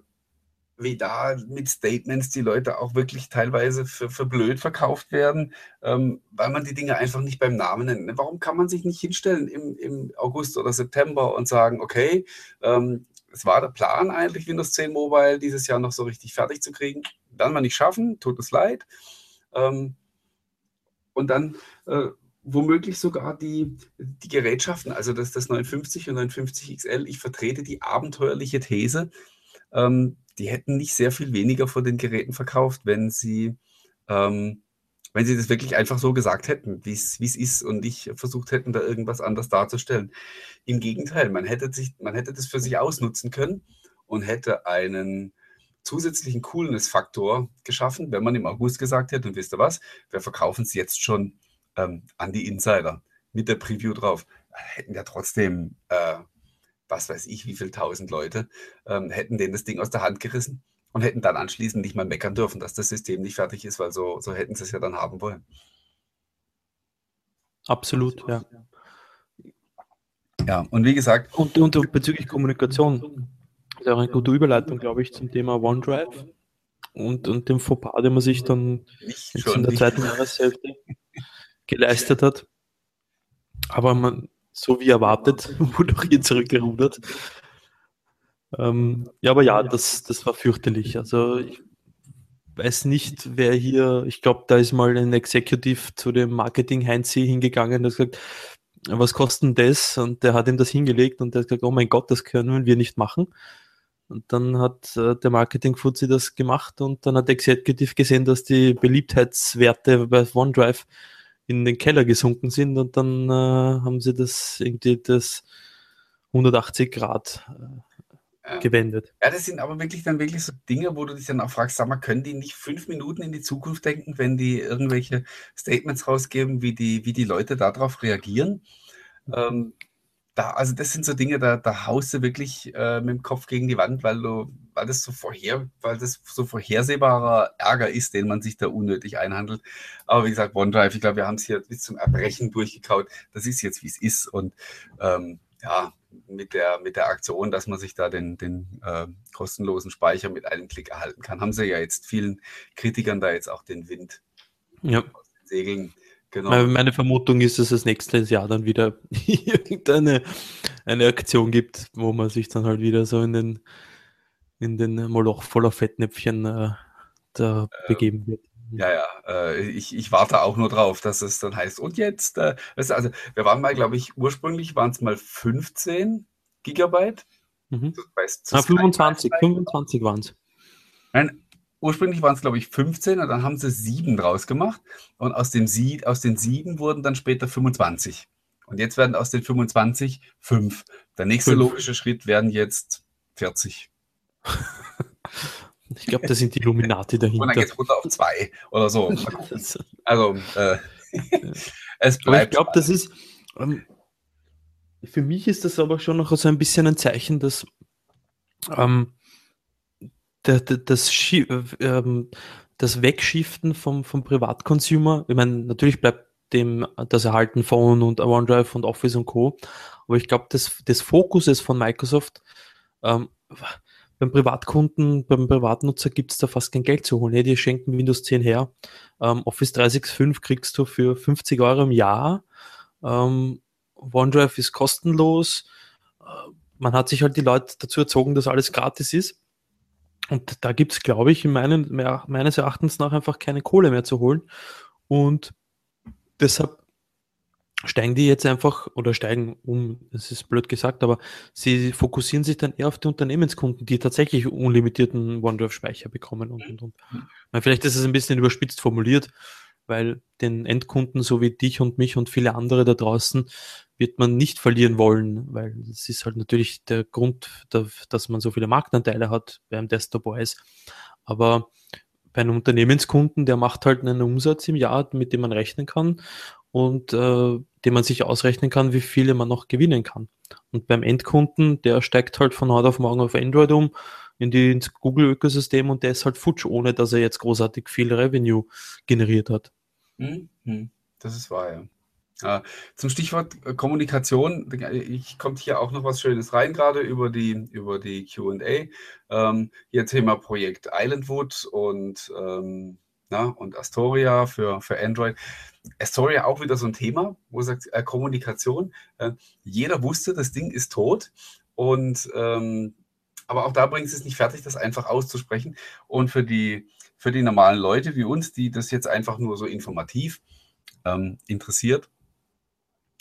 [SPEAKER 1] wie da mit Statements die Leute auch wirklich teilweise für, für blöd verkauft werden, ähm, weil man die Dinge einfach nicht beim Namen nennt. Warum kann man sich nicht hinstellen im, im August oder September und sagen, okay, ähm, es war der Plan eigentlich, Windows 10 Mobile dieses Jahr noch so richtig fertig zu kriegen. Werden wir nicht schaffen, tut es leid. Ähm, und dann äh, womöglich sogar die, die Gerätschaften, also das, das 950 und 950 XL. Ich vertrete die abenteuerliche These, ähm, die hätten nicht sehr viel weniger von den Geräten verkauft, wenn sie, ähm, wenn sie das wirklich einfach so gesagt hätten, wie es ist und nicht versucht hätten, da irgendwas anders darzustellen. Im Gegenteil, man hätte, sich, man hätte das für sich ausnutzen können und hätte einen zusätzlichen Coolness-Faktor geschaffen, wenn man im August gesagt hätte, und wisst ihr was, wir verkaufen es jetzt schon ähm, an die Insider mit der Preview drauf. Hätten ja trotzdem äh, was weiß ich, wie viele tausend Leute, ähm, hätten denen das Ding aus der Hand gerissen und hätten dann anschließend nicht mal meckern dürfen, dass das System nicht fertig ist, weil so, so hätten sie es ja dann haben wollen.
[SPEAKER 2] Absolut, ja.
[SPEAKER 1] Ja, und wie gesagt.
[SPEAKER 2] Und, und, bezüglich Kommunikation, das ist auch eine gute Überleitung, glaube ich, zum Thema OneDrive und, und dem Fauxpas, den man sich dann in der zweiten Jahreshälfte geleistet hat. Aber man, so wie erwartet, wurde auch hier zurückgerudert. Ähm, ja, aber ja, das, das war fürchterlich. Also ich weiß nicht, wer hier, ich glaube, da ist mal ein Executive zu dem Marketing Heinzi hingegangen und hat gesagt, was kostet das? Und der hat ihm das hingelegt und der hat gesagt, oh mein Gott, das können wir nicht machen. Und dann hat äh, der Marketing Fuzzi das gemacht und dann hat der Executive gesehen, dass die Beliebtheitswerte bei OneDrive in den Keller gesunken sind und dann äh, haben sie das irgendwie das 180 Grad äh, gewendet.
[SPEAKER 1] Ja, das sind aber wirklich dann wirklich so Dinge, wo du dich dann auch fragst, sag mal, können die nicht fünf Minuten in die Zukunft denken, wenn die irgendwelche Statements rausgeben, wie die, wie die Leute darauf reagieren? Ähm, da, also das sind so Dinge, da, da haust du wirklich äh, mit dem Kopf gegen die Wand, weil du, weil das so vorher, weil das so vorhersehbarer Ärger ist, den man sich da unnötig einhandelt. Aber wie gesagt, OneDrive, ich glaube, wir haben es hier bis zum Erbrechen durchgekaut. Das ist jetzt, wie es ist. Und ähm, ja, mit der, mit der Aktion, dass man sich da den, den äh, kostenlosen Speicher mit einem Klick erhalten kann, haben sie ja jetzt vielen Kritikern da jetzt auch den Wind
[SPEAKER 2] ja. aus den Segeln Genau. Meine Vermutung ist, dass es nächstes Jahr dann wieder irgendeine eine Aktion gibt, wo man sich dann halt wieder so in den, in den Moloch voller Fettnäpfchen äh, da äh, begeben wird.
[SPEAKER 1] Ja, ja, äh, ich, ich warte auch nur drauf, dass es dann heißt, und jetzt, äh, also wir waren mal, glaube ich, ursprünglich waren es mal 15 Gigabyte.
[SPEAKER 2] Mhm. Das heißt, ah, 25, 25 waren es.
[SPEAKER 1] Nein, ursprünglich waren es, glaube ich, 15 und dann haben sie sieben draus gemacht. Und aus, dem Sie aus den sieben wurden dann später 25. Und jetzt werden aus den 25 fünf. Der nächste fünf. logische Schritt werden jetzt 40.
[SPEAKER 2] Ich glaube, das sind die Illuminati dahinter. Und
[SPEAKER 1] dann geht es runter auf zwei oder so. Also, äh,
[SPEAKER 2] es bleibt. Aber ich glaube, das ist. Ähm, für mich ist das aber schon noch so ein bisschen ein Zeichen, dass ähm, das, ähm, das Wegschiften vom, vom Privatconsumer, ich meine, natürlich bleibt dem das Erhalten Phone und OneDrive und Office und Co. Aber ich glaube, das, das Fokuses von Microsoft ähm, beim Privatkunden, beim Privatnutzer gibt es da fast kein Geld zu holen. Hey, die schenken Windows 10 her. Ähm, Office 365 kriegst du für 50 Euro im Jahr. Ähm, OneDrive ist kostenlos. Äh, man hat sich halt die Leute dazu erzogen, dass alles gratis ist. Und da gibt es, glaube ich, in meinen, meines Erachtens nach einfach keine Kohle mehr zu holen. Und deshalb steigen die jetzt einfach oder steigen um, das ist blöd gesagt, aber sie fokussieren sich dann eher auf die Unternehmenskunden, die tatsächlich unlimitierten OneDrive-Speicher bekommen und und und. Meine, vielleicht ist es ein bisschen überspitzt formuliert, weil den Endkunden, so wie dich und mich und viele andere da draußen, wird man nicht verlieren wollen, weil es ist halt natürlich der Grund, dass man so viele Marktanteile hat beim Desktop OS. Aber bei einem Unternehmenskunden, der macht halt einen Umsatz im Jahr, mit dem man rechnen kann und äh, den man sich ausrechnen kann, wie viele man noch gewinnen kann. Und beim Endkunden, der steigt halt von heute auf morgen auf Android um, in die, ins Google-Ökosystem und der ist halt futsch, ohne dass er jetzt großartig viel Revenue generiert hat.
[SPEAKER 1] Mhm. Das ist wahr, ja. Ja, zum Stichwort äh, Kommunikation, ich kommt hier auch noch was Schönes rein, gerade über die, über die QA. Ähm, hier Thema Projekt Islandwood und, ähm, na, und Astoria für, für Android. Astoria auch wieder so ein Thema, wo sagt äh, Kommunikation. Äh, jeder wusste, das Ding ist tot und ähm, aber auch da bringt es nicht fertig, das einfach auszusprechen. Und für die, für die normalen Leute wie uns, die das jetzt einfach nur so informativ ähm, interessiert,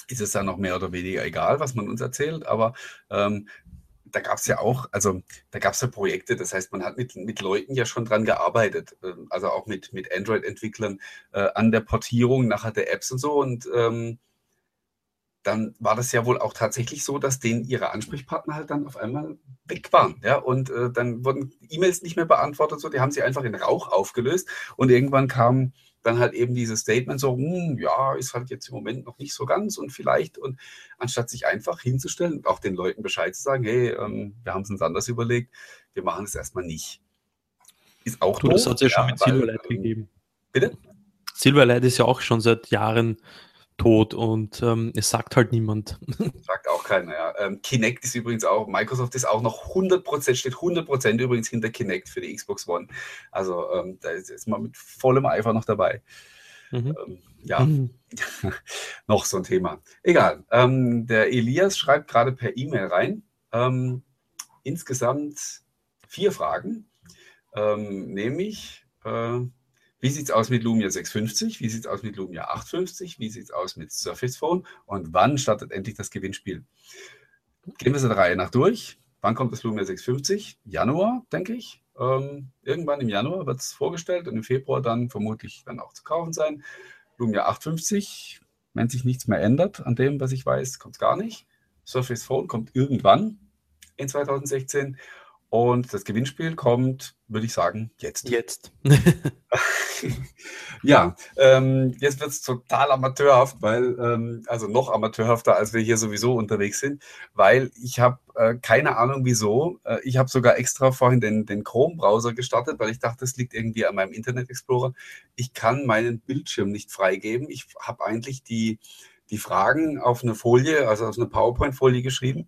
[SPEAKER 1] ist es dann noch mehr oder weniger egal, was man uns erzählt, aber ähm, da gab es ja auch, also da gab es ja Projekte, das heißt, man hat mit, mit Leuten ja schon dran gearbeitet, äh, also auch mit, mit Android-Entwicklern äh, an der Portierung nachher der Apps und so. Und ähm, dann war das ja wohl auch tatsächlich so, dass denen ihre Ansprechpartner halt dann auf einmal weg waren. Ja? Und äh, dann wurden E-Mails nicht mehr beantwortet, so, die haben sie einfach in Rauch aufgelöst und irgendwann kam dann halt eben dieses Statement so, hm, ja, ist halt jetzt im Moment noch nicht so ganz und vielleicht und anstatt sich einfach hinzustellen und auch den Leuten Bescheid zu sagen, hey, ähm, wir haben es uns anders überlegt, wir machen es erstmal nicht.
[SPEAKER 2] Ist auch du, doof, das hat es ja schon mit Silverlight ähm, gegeben. Bitte? Silverlight ist ja auch schon seit Jahren tot und ähm, es sagt halt niemand.
[SPEAKER 1] Sagt auch keiner, ja. Ähm, Kinect ist übrigens auch, Microsoft ist auch noch 100%, steht 100% übrigens hinter Kinect für die Xbox One. Also ähm, da ist, ist man mit vollem Eifer noch dabei. Mhm. Ähm, ja, mhm. noch so ein Thema. Egal. Ähm, der Elias schreibt gerade per E-Mail rein. Ähm, insgesamt vier Fragen, nämlich äh, wie sieht es aus mit Lumia 650? Wie sieht es aus mit Lumia 850? Wie sieht es aus mit Surface Phone? Und wann startet endlich das Gewinnspiel? Gehen wir es der Reihe nach durch. Wann kommt das Lumia 650? Januar, denke ich. Ähm, irgendwann im Januar wird es vorgestellt und im Februar dann vermutlich dann auch zu kaufen sein. Lumia 850, wenn sich nichts mehr ändert an dem, was ich weiß, kommt es gar nicht. Surface Phone kommt irgendwann in 2016 und das Gewinnspiel kommt, würde ich sagen, jetzt.
[SPEAKER 2] Jetzt.
[SPEAKER 1] ja, ähm, jetzt wird es total amateurhaft, weil, ähm, also noch amateurhafter, als wir hier sowieso unterwegs sind, weil ich habe äh, keine Ahnung wieso. Äh, ich habe sogar extra vorhin den, den Chrome-Browser gestartet, weil ich dachte, das liegt irgendwie an meinem Internet Explorer. Ich kann meinen Bildschirm nicht freigeben. Ich habe eigentlich die, die Fragen auf eine Folie, also auf eine PowerPoint-Folie geschrieben.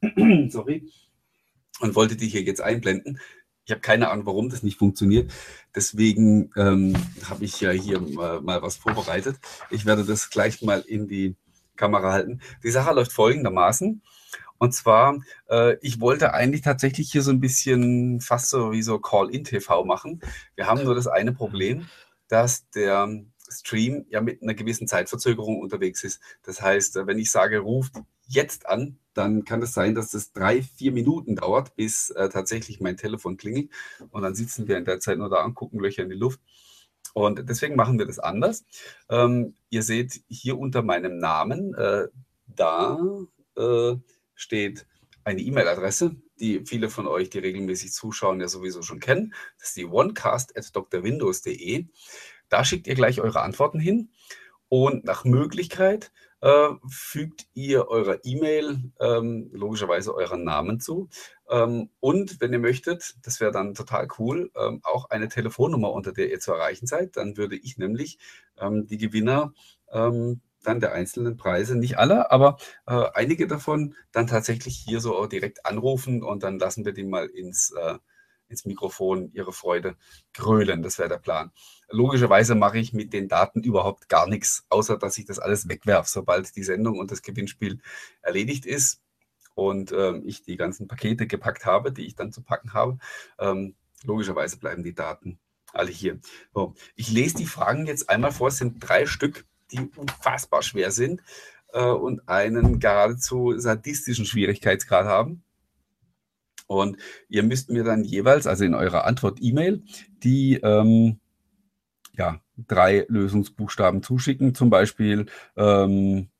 [SPEAKER 1] Sorry und wollte die hier jetzt einblenden. Ich habe keine Ahnung, warum das nicht funktioniert. Deswegen ähm, habe ich ja hier mal, mal, was vorbereitet. Ich werde das gleich mal in die Kamera halten. Die Sache läuft folgendermaßen. Und zwar, äh, ich wollte eigentlich tatsächlich hier so ein bisschen fast so wie so Call-in-TV machen. Wir haben nur das eine Problem, dass der Stream ja mit einer gewissen Zeitverzögerung unterwegs ist. Das heißt, wenn ich sage, ruft jetzt an, dann kann es sein, dass es drei, vier Minuten dauert, bis äh, tatsächlich mein Telefon klingelt. Und dann sitzen wir in der Zeit nur da und gucken Löcher in die Luft. Und deswegen machen wir das anders. Ähm, ihr seht hier unter meinem Namen, äh, da äh, steht eine E-Mail-Adresse, die viele von euch, die regelmäßig zuschauen, ja sowieso schon kennen. Das ist die onecast.drwindows.de. Da schickt ihr gleich eure Antworten hin. Und nach Möglichkeit äh, fügt ihr eurer E-Mail ähm, logischerweise euren Namen zu. Ähm, und wenn ihr möchtet, das wäre dann total cool, ähm, auch eine Telefonnummer, unter der ihr zu erreichen seid. Dann würde ich nämlich ähm, die Gewinner ähm, dann der einzelnen Preise, nicht alle, aber äh, einige davon dann tatsächlich hier so direkt anrufen und dann lassen wir die mal ins, äh, ins Mikrofon ihre Freude grölen. Das wäre der Plan. Logischerweise mache ich mit den Daten überhaupt gar nichts, außer dass ich das alles wegwerfe, sobald die Sendung und das Gewinnspiel erledigt ist und ähm, ich die ganzen Pakete gepackt habe, die ich dann zu packen habe. Ähm, logischerweise bleiben die Daten alle hier. So, ich lese die Fragen jetzt einmal vor. Es sind drei Stück, die unfassbar schwer sind äh, und einen geradezu sadistischen Schwierigkeitsgrad haben. Und ihr müsst mir dann jeweils, also in eurer Antwort-E-Mail, die ähm, ja, drei Lösungsbuchstaben zuschicken, zum Beispiel ähm,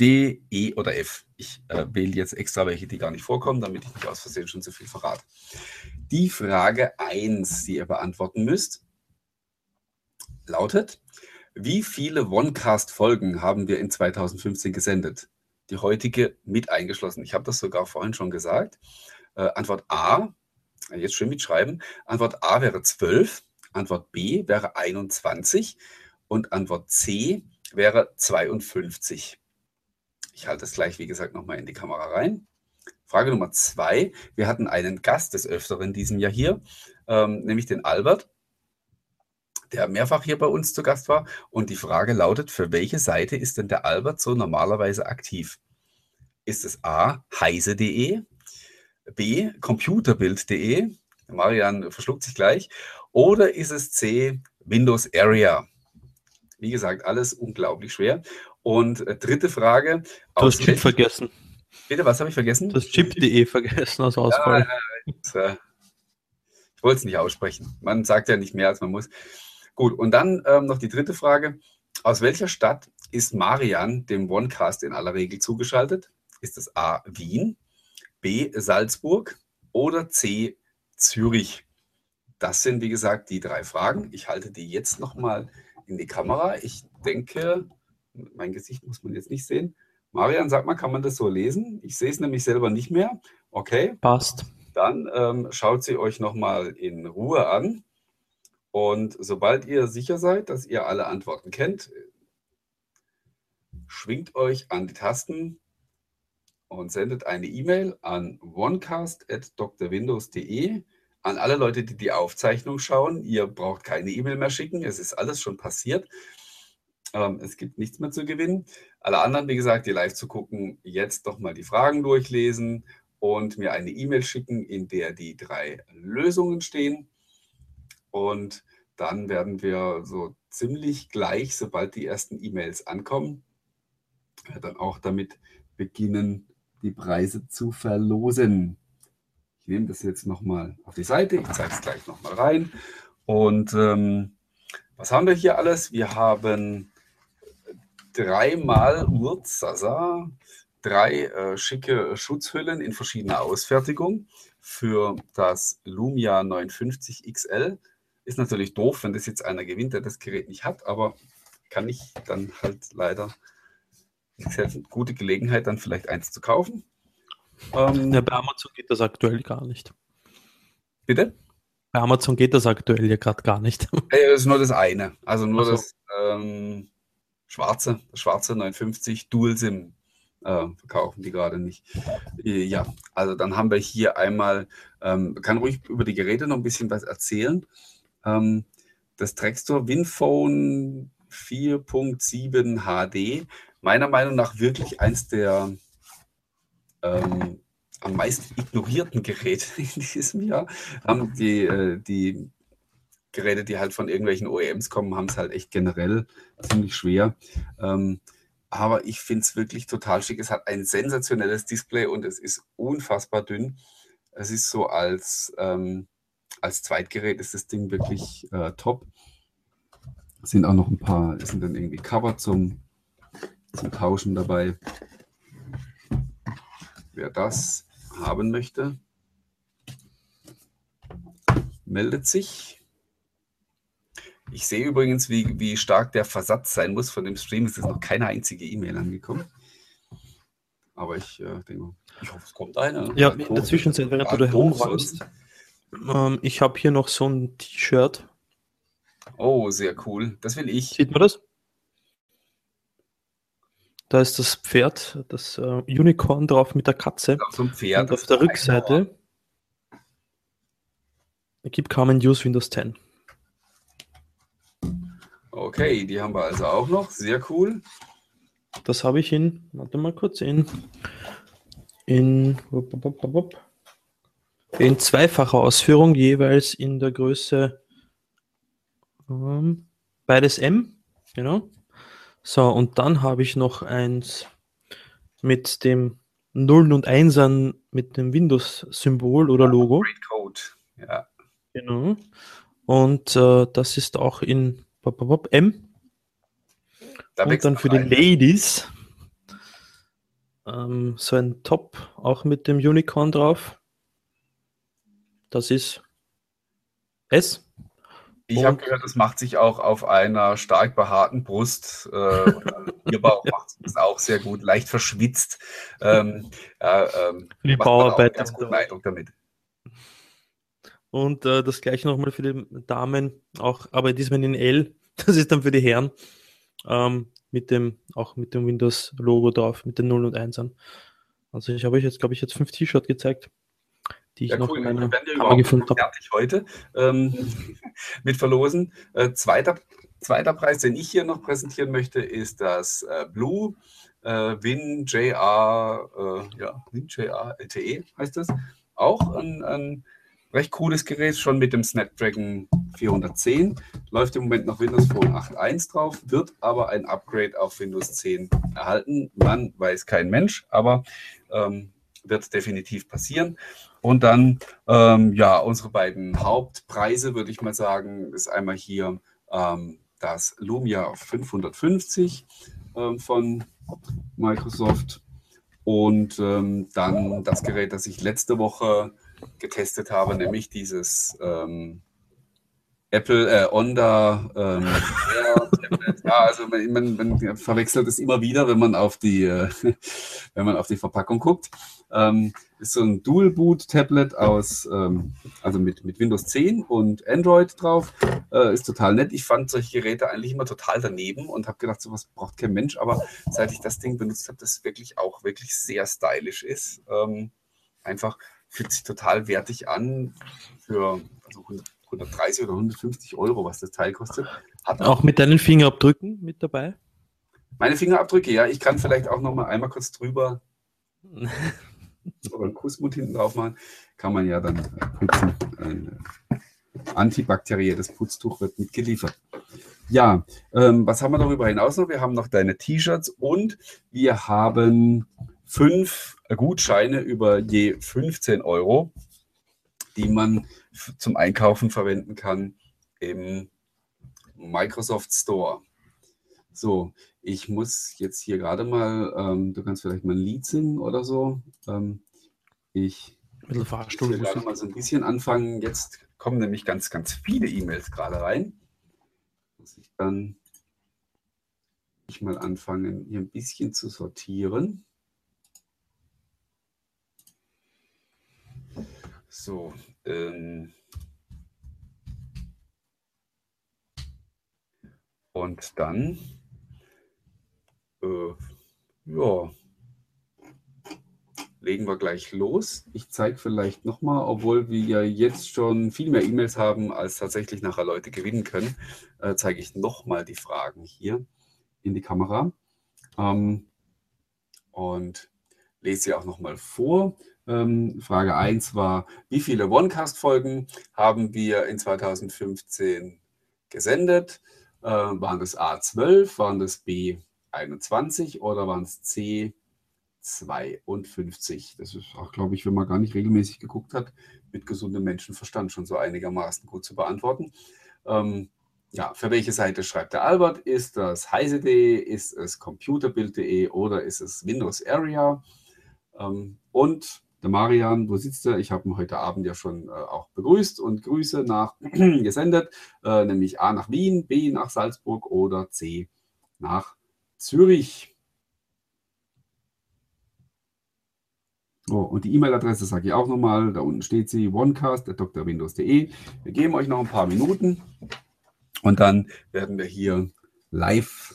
[SPEAKER 1] D, E oder F. Ich äh, wähle jetzt extra welche, die gar nicht vorkommen, damit ich nicht aus Versehen schon zu viel verrate. Die Frage 1, die ihr beantworten müsst, lautet, Wie viele OneCast-Folgen haben wir in 2015 gesendet? Die heutige mit eingeschlossen. Ich habe das sogar vorhin schon gesagt. Äh, Antwort A, jetzt schön mitschreiben. Antwort A wäre 12, Antwort B wäre 21 und Antwort C wäre 52. Ich halte es gleich, wie gesagt, nochmal in die Kamera rein. Frage Nummer zwei. Wir hatten einen Gast des Öfteren diesem Jahr hier, ähm, nämlich den Albert, der mehrfach hier bei uns zu Gast war. Und die Frage lautet, für welche Seite ist denn der Albert so normalerweise aktiv? Ist es A, heise.de, B, computerbild.de, Marian verschluckt sich gleich, oder ist es C, Windows Area? Wie gesagt, alles unglaublich schwer. Und äh, dritte Frage.
[SPEAKER 2] Du hast Chip vergessen.
[SPEAKER 1] Bitte, was habe ich vergessen?
[SPEAKER 2] Du hast Chip.de vergessen aus Auswahl. Ja,
[SPEAKER 1] äh, ich wollte es nicht aussprechen. Man sagt ja nicht mehr, als man muss. Gut, und dann ähm, noch die dritte Frage. Aus welcher Stadt ist Marian dem OneCast in aller Regel zugeschaltet? Ist es A. Wien, B. Salzburg oder C. Zürich? Das sind, wie gesagt, die drei Fragen. Ich halte die jetzt nochmal in die Kamera. Ich denke, mein Gesicht muss man jetzt nicht sehen. Marian, sag mal, kann man das so lesen? Ich sehe es nämlich selber nicht mehr. Okay.
[SPEAKER 2] Passt.
[SPEAKER 1] Dann ähm, schaut sie euch nochmal in Ruhe an. Und sobald ihr sicher seid, dass ihr alle Antworten kennt, schwingt euch an die Tasten und sendet eine E-Mail an onecast.drwindows.de an alle Leute, die die Aufzeichnung schauen. Ihr braucht keine E-Mail mehr schicken, es ist alles schon passiert. Ähm, es gibt nichts mehr zu gewinnen. Alle anderen, wie gesagt, die live zu gucken, jetzt doch mal die Fragen durchlesen und mir eine E-Mail schicken, in der die drei Lösungen stehen. Und dann werden wir so ziemlich gleich, sobald die ersten E-Mails ankommen, dann auch damit beginnen, die Preise zu verlosen. Ich nehme das jetzt nochmal auf die Seite, ich zeige es gleich nochmal rein. Und ähm, was haben wir hier alles? Wir haben dreimal Urzasa, drei äh, schicke Schutzhüllen in verschiedener Ausfertigung für das Lumia 950 XL. Ist natürlich doof, wenn das jetzt einer gewinnt, der das Gerät nicht hat, aber kann ich dann halt leider. Ist eine gute Gelegenheit, dann vielleicht eins zu kaufen.
[SPEAKER 2] Ähm, ja, bei Amazon geht das aktuell gar nicht.
[SPEAKER 1] Bitte?
[SPEAKER 2] Bei Amazon geht das aktuell ja gerade gar nicht.
[SPEAKER 1] Ja, das ist nur das eine. Also nur so. das ähm, schwarze, das schwarze 950 Dual SIM äh, verkaufen die gerade nicht. Äh, ja, also dann haben wir hier einmal, ähm, kann ruhig über die Geräte noch ein bisschen was erzählen. Ähm, das Traxtor Winphone 4.7 HD, meiner Meinung nach wirklich eins der ähm, am meisten ignorierten Geräte in diesem Jahr. Haben die, äh, die Geräte, die halt von irgendwelchen OEMs kommen, haben es halt echt generell ziemlich schwer. Ähm, aber ich finde es wirklich total schick. Es hat ein sensationelles Display und es ist unfassbar dünn. Es ist so als, ähm, als Zweitgerät ist das Ding wirklich äh, top. Es sind auch noch ein paar, es sind dann irgendwie Cover zum, zum Tauschen dabei. Wer das haben möchte, meldet sich. Ich sehe übrigens, wie, wie stark der Versatz sein muss von dem Stream. Es ist noch keine einzige E-Mail angekommen. Aber ich äh, denke, ich hoffe, es kommt eine.
[SPEAKER 2] Ja, in der Zwischenzeit, während du da herumräumst. Ähm, ich habe hier noch so ein T-Shirt.
[SPEAKER 1] Oh, sehr cool. Das will ich.
[SPEAKER 2] Sieht man das? Da ist das Pferd, das äh, Unicorn drauf mit der Katze.
[SPEAKER 1] So ein Pferd.
[SPEAKER 2] Und auf der Rückseite gibt kaum ein Use Windows 10.
[SPEAKER 1] Okay, die haben wir also auch noch. Sehr cool.
[SPEAKER 2] Das habe ich in, warte mal kurz, in, in, in zweifacher Ausführung, jeweils in der Größe ähm, beides M, genau. So, und dann habe ich noch eins mit dem Nullen und Einsern mit dem Windows-Symbol oder Logo.
[SPEAKER 1] Ja.
[SPEAKER 2] Genau. Und äh, das ist auch in M. Da und dann für die Ladies ähm, so ein Top auch mit dem Unicorn drauf. Das ist S.
[SPEAKER 1] Ich habe gehört, das macht sich auch auf einer stark behaarten Brust äh, Bierbauch macht das auch sehr gut, leicht verschwitzt. Ähm,
[SPEAKER 2] ja, ähm, die Bauarbeit.
[SPEAKER 1] Ganz guten Eindruck damit.
[SPEAKER 2] Und äh, das gleiche nochmal für die Damen, auch, aber diesmal in L. Das ist dann für die Herren. Ähm, mit dem, auch mit dem Windows-Logo drauf, mit den 0 und 1 an. Also ich habe euch jetzt, glaube ich, jetzt fünf T-Shirts gezeigt, die ich ja, noch cool. in meiner
[SPEAKER 1] Kammer gefunden habe. Fertig heute ähm, mit Verlosen. Äh, zweiter, zweiter Preis, den ich hier noch präsentieren möchte, ist das äh, Blue äh, Win JR, äh, ja, Win JR LTE heißt das. Auch ein, ein recht cooles Gerät, schon mit dem Snapdragon 410. Läuft im Moment noch Windows Phone 8.1 drauf, wird aber ein Upgrade auf Windows 10 erhalten. Man weiß kein Mensch, aber ähm, wird definitiv passieren. Und dann, ähm, ja, unsere beiden Hauptpreise, würde ich mal sagen, ist einmal hier ähm, das Lumia 550 ähm, von Microsoft und ähm, dann das Gerät, das ich letzte Woche getestet habe, nämlich dieses ähm, Apple äh, Onda ähm, ja, also man, man, verwechselt es immer wieder, wenn man auf die, äh, wenn man auf die Verpackung guckt. Ähm, ist so ein Dual Boot Tablet aus, ähm, also mit, mit Windows 10 und Android drauf. Äh, ist total nett. Ich fand solche Geräte eigentlich immer total daneben und habe gedacht, sowas braucht kein Mensch. Aber seit ich das Ding benutzt habe, das wirklich auch wirklich sehr stylisch ist. Ähm, einfach fühlt sich total wertig an für also 130 oder 150 Euro, was das Teil kostet.
[SPEAKER 2] Hat auch mit deinen Fingerabdrücken mit dabei?
[SPEAKER 1] Meine Fingerabdrücke, ja. Ich kann vielleicht auch noch mal einmal kurz drüber oder einen Kussmund hinten drauf machen. Kann man ja dann putzen. Ein äh, antibakterielles Putztuch wird mitgeliefert. Ja, ähm, was haben wir darüber hinaus noch? Wir haben noch deine T-Shirts und wir haben fünf Gutscheine über je 15 Euro, die man zum Einkaufen verwenden kann im Microsoft Store. So, ich muss jetzt hier gerade mal, ähm, du kannst vielleicht mal ein Lied singen oder so. Ähm, ich will gerade mal so ein bisschen anfangen. Jetzt kommen nämlich ganz, ganz viele E-Mails gerade rein. Muss ich dann ich mal anfangen, hier ein bisschen zu sortieren. So, ähm, und dann, äh, ja, legen wir gleich los. Ich zeige vielleicht nochmal, obwohl wir ja jetzt schon viel mehr E-Mails haben, als tatsächlich nachher Leute gewinnen können, äh, zeige ich nochmal die Fragen hier in die Kamera ähm, und lese sie auch nochmal vor. Ähm, Frage 1 war, wie viele OneCast-Folgen haben wir in 2015 gesendet? Äh, waren das A12, waren das B21 oder waren es C52? Das ist auch, glaube ich, wenn man gar nicht regelmäßig geguckt hat, mit gesundem Menschenverstand schon so einigermaßen gut zu beantworten. Ähm, ja, für welche Seite schreibt der Albert? Ist das heise.de, ist es computerbild.de oder ist es Windows Area? Ähm, und der Marian, wo sitzt er? Ich habe ihn heute Abend ja schon äh, auch begrüßt und Grüße nach gesendet, äh, nämlich A nach Wien, B nach Salzburg oder C nach Zürich. Oh, und die E-Mail-Adresse sage ich auch nochmal. Da unten steht sie: onecast.drwindows.de. Wir geben euch noch ein paar Minuten und dann werden wir hier live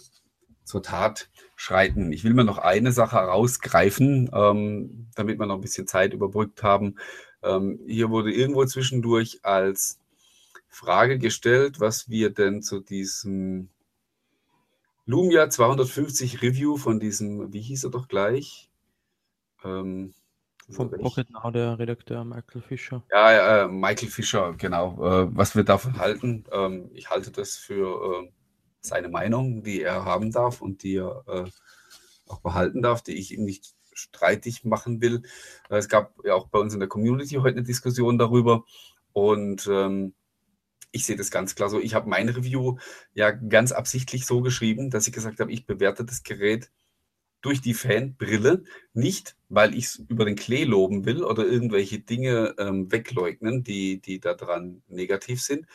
[SPEAKER 1] zur Tat schreiten. Ich will mir noch eine Sache herausgreifen, ähm, damit wir noch ein bisschen Zeit überbrückt haben. Ähm, hier wurde irgendwo zwischendurch als Frage gestellt, was wir denn zu diesem Lumia 250 Review von diesem, wie hieß er doch gleich?
[SPEAKER 2] Ähm, Vom Pocket Now, der Redakteur Michael Fischer.
[SPEAKER 1] Ja, äh, Michael Fischer, genau. Äh, was wir davon halten. Ähm, ich halte das für äh, seine Meinung, die er haben darf und die er äh, auch behalten darf, die ich ihm nicht streitig machen will. Äh, es gab ja auch bei uns in der Community heute eine Diskussion darüber und ähm, ich sehe das ganz klar so. Ich habe mein Review ja ganz absichtlich so geschrieben, dass ich gesagt habe, ich bewerte das Gerät durch die Fanbrille, nicht weil ich es über den Klee loben will oder irgendwelche Dinge ähm, wegleugnen, die, die daran negativ sind,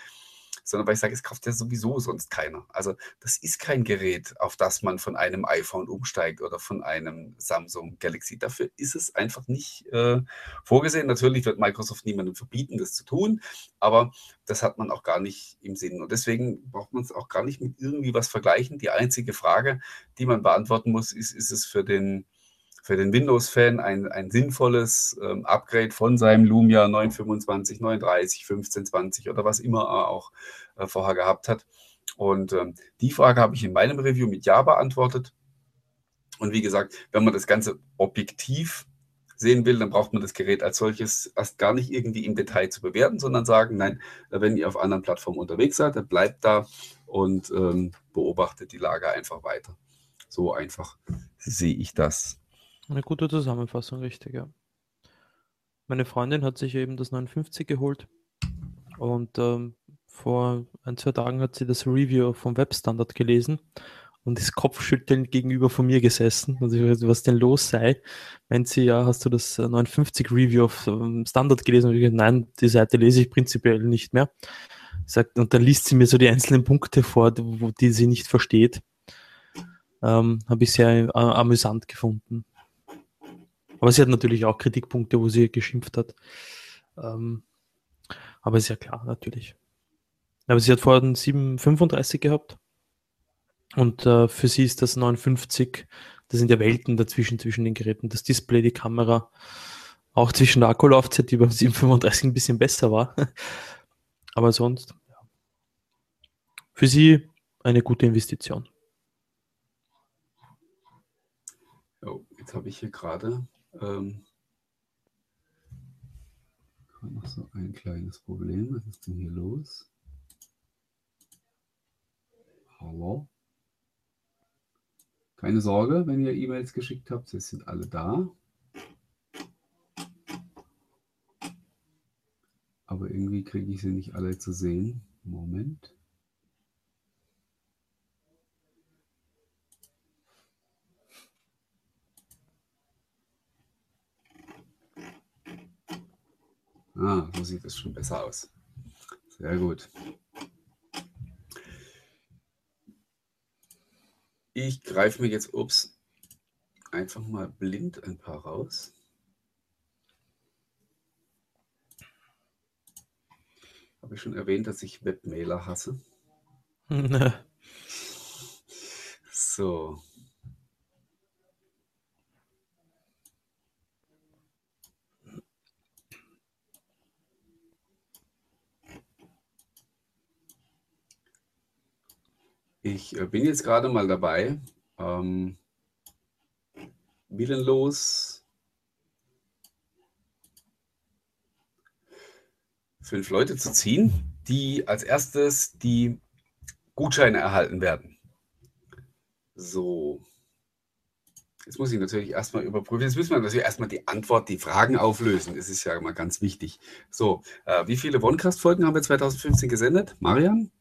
[SPEAKER 1] sondern weil ich sage, es kauft ja sowieso sonst keiner. Also das ist kein Gerät, auf das man von einem iPhone umsteigt oder von einem Samsung Galaxy. Dafür ist es einfach nicht äh, vorgesehen. Natürlich wird Microsoft niemandem verbieten, das zu tun, aber das hat man auch gar nicht im Sinn. Und deswegen braucht man es auch gar nicht mit irgendwie was vergleichen. Die einzige Frage, die man beantworten muss, ist, ist es für den für den Windows-Fan ein, ein sinnvolles ähm, Upgrade von seinem Lumia 925, 930, 1520 oder was immer er auch äh, vorher gehabt hat. Und ähm, die Frage habe ich in meinem Review mit Ja beantwortet. Und wie gesagt, wenn man das Ganze objektiv sehen will, dann braucht man das Gerät als solches erst gar nicht irgendwie im Detail zu bewerten, sondern sagen, nein, wenn ihr auf anderen Plattformen unterwegs seid, dann bleibt da und ähm, beobachtet die Lage einfach weiter. So einfach sehe ich das.
[SPEAKER 2] Eine gute Zusammenfassung, richtig, ja. Meine Freundin hat sich eben das 59 geholt und ähm, vor ein, zwei Tagen hat sie das Review vom Webstandard gelesen und ist kopfschüttelnd gegenüber von mir gesessen. Und ich weiß, was denn los sei. Meint sie, ja, hast du das 59 Review auf ähm, Standard gelesen? Und ich gesagt, nein, die Seite lese ich prinzipiell nicht mehr. Sagt, und dann liest sie mir so die einzelnen Punkte vor, wo, die sie nicht versteht. Ähm, Habe ich sehr äh, amüsant gefunden. Aber sie hat natürlich auch Kritikpunkte, wo sie geschimpft hat. Ähm, aber ist ja klar, natürlich. Aber sie hat vorher einen 735 gehabt. Und äh, für sie ist das 59, das sind ja Welten dazwischen, zwischen den Geräten. Das Display, die Kamera, auch zwischen der Akkulaufzeit, die beim 735 ein bisschen besser war. Aber sonst, ja. Für sie eine gute Investition.
[SPEAKER 1] Oh, jetzt habe ich hier gerade ähm, noch so ein kleines Problem. Was ist denn hier los? Hallo? Keine Sorge, wenn ihr E-Mails geschickt habt, sie sind alle da. Aber irgendwie kriege ich sie nicht alle zu sehen. Moment. Ah, so sieht es schon besser aus. Sehr gut. Ich greife mir jetzt, ups, einfach mal blind ein paar raus. Habe ich schon erwähnt, dass ich Webmailer hasse? so. Ich äh, bin jetzt gerade mal dabei, ähm, willenlos fünf Leute zu ziehen, die als erstes die Gutscheine erhalten werden. So. Jetzt muss ich natürlich erstmal überprüfen. Jetzt müssen wir natürlich erstmal die Antwort, die Fragen auflösen. Das ist ja mal ganz wichtig. So, äh, wie viele Onecast-Folgen haben wir 2015 gesendet? Marian?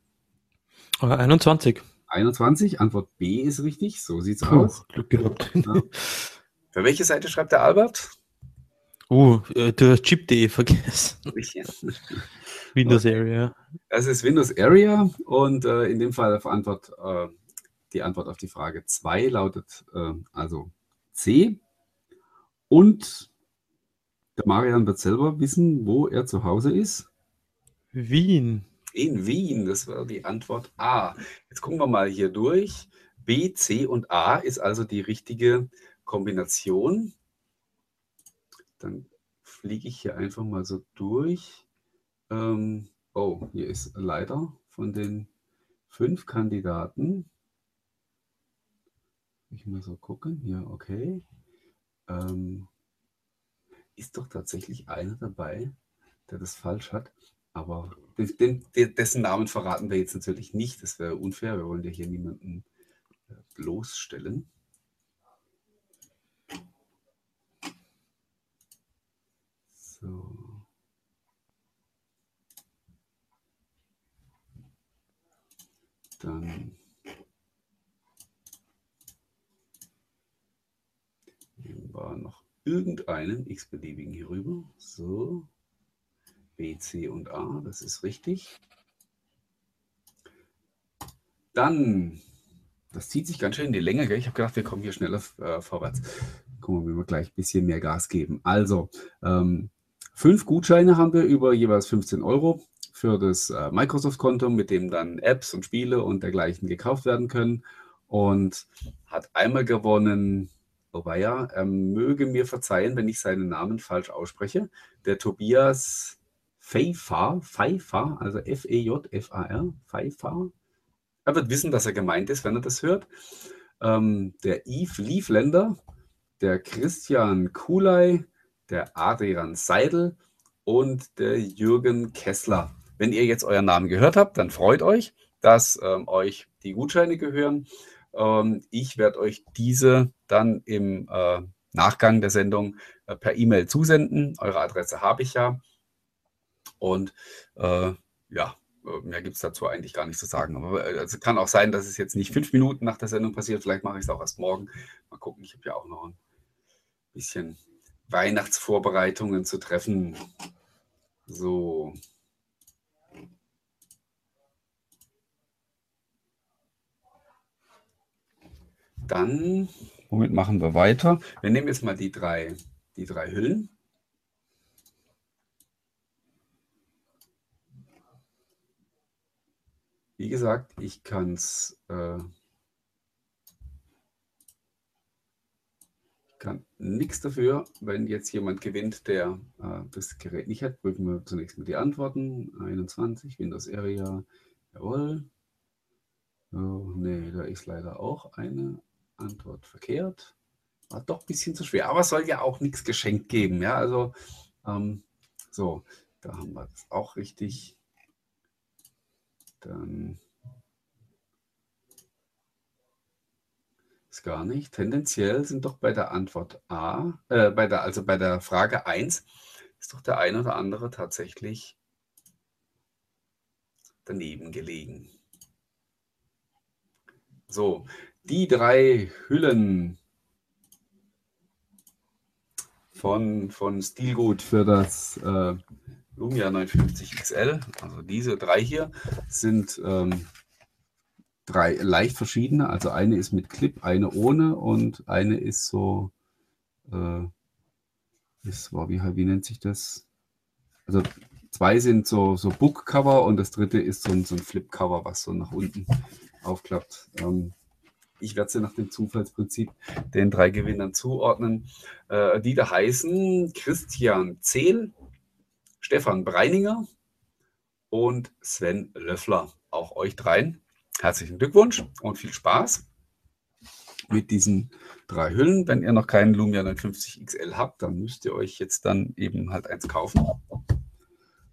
[SPEAKER 2] 21. Äh,
[SPEAKER 1] 21. Antwort B ist richtig. So sieht's Puh, aus. Glück gehabt. Ja. Für welche Seite schreibt der Albert?
[SPEAKER 2] Uh, du hast Chip.de vergessen. Windows Area.
[SPEAKER 1] Das ist Windows Area und äh, in dem Fall Antwort, äh, die Antwort auf die Frage 2 lautet äh, also C. Und der Marian wird selber wissen, wo er zu Hause ist.
[SPEAKER 2] Wien.
[SPEAKER 1] In Wien, das war die Antwort A. Jetzt gucken wir mal hier durch. B, C und A ist also die richtige Kombination. Dann fliege ich hier einfach mal so durch. Ähm, oh, hier ist leider von den fünf Kandidaten. Ich mal so gucken. Ja, okay. Ähm, ist doch tatsächlich einer dabei, der das falsch hat. Aber den, dessen Namen verraten wir jetzt natürlich nicht. Das wäre unfair. Wir wollen ja hier niemanden äh, bloßstellen. So. Dann nehmen wir noch irgendeinen x-beliebigen hier rüber. So. B, C und A, das ist richtig. Dann, das zieht sich ganz schön in die Länge, gell? Ich habe gedacht, wir kommen hier schneller äh, vorwärts. Gucken wir, wir gleich ein bisschen mehr Gas geben. Also, ähm, fünf Gutscheine haben wir über jeweils 15 Euro für das äh, Microsoft-Konto, mit dem dann Apps und Spiele und dergleichen gekauft werden können. Und hat einmal gewonnen, wobei ja, er möge mir verzeihen, wenn ich seinen Namen falsch ausspreche, der Tobias Feifar, Feifar, also F-E-J-F-A-R, Feifar. Er wird wissen, dass er gemeint ist, wenn er das hört. Ähm, der Yves Liefländer, der Christian Kulay, der Adrian Seidel und der Jürgen Kessler. Wenn ihr jetzt euren Namen gehört habt, dann freut euch, dass ähm, euch die Gutscheine gehören. Ähm, ich werde euch diese dann im äh, Nachgang der Sendung äh, per E-Mail zusenden. Eure Adresse habe ich ja. Und äh, ja, äh, mehr gibt es dazu eigentlich gar nicht zu sagen. Aber äh, es kann auch sein, dass es jetzt nicht fünf Minuten nach der Sendung passiert. Vielleicht mache ich es auch erst morgen. Mal gucken, ich habe ja auch noch ein bisschen Weihnachtsvorbereitungen zu treffen. So. Dann, womit machen wir weiter? Wir nehmen jetzt mal die drei, die drei Hüllen. Wie gesagt, ich kann es äh, kann nichts dafür, wenn jetzt jemand gewinnt, der äh, das Gerät nicht hat. Prüfen wir zunächst mal die Antworten. 21, Windows Area, jawohl. Oh, nee, da ist leider auch eine Antwort verkehrt. War doch ein bisschen zu schwer, aber es soll ja auch nichts geschenkt geben. Ja, also ähm, so, da haben wir es auch richtig. Dann ist gar nicht. Tendenziell sind doch bei der Antwort A, äh, bei der, also bei der Frage 1, ist doch der ein oder andere tatsächlich daneben gelegen. So, die drei Hüllen von, von Stilgut für das äh, Lumia 950 XL, also diese drei hier, sind ähm, drei leicht verschiedene. Also eine ist mit Clip, eine ohne und eine ist so, äh, ist, wow, wie, wie nennt sich das? Also zwei sind so, so Bookcover und das dritte ist so ein, so ein Flipcover, was so nach unten aufklappt. Ähm, ich werde sie nach dem Zufallsprinzip den drei Gewinnern zuordnen, äh, die da heißen Christian Zehl, Stefan Breininger und Sven Löffler. Auch euch dreien herzlichen Glückwunsch und viel Spaß mit diesen drei Hüllen. Wenn ihr noch keinen Lumia 950 XL habt, dann müsst ihr euch jetzt dann eben halt eins kaufen.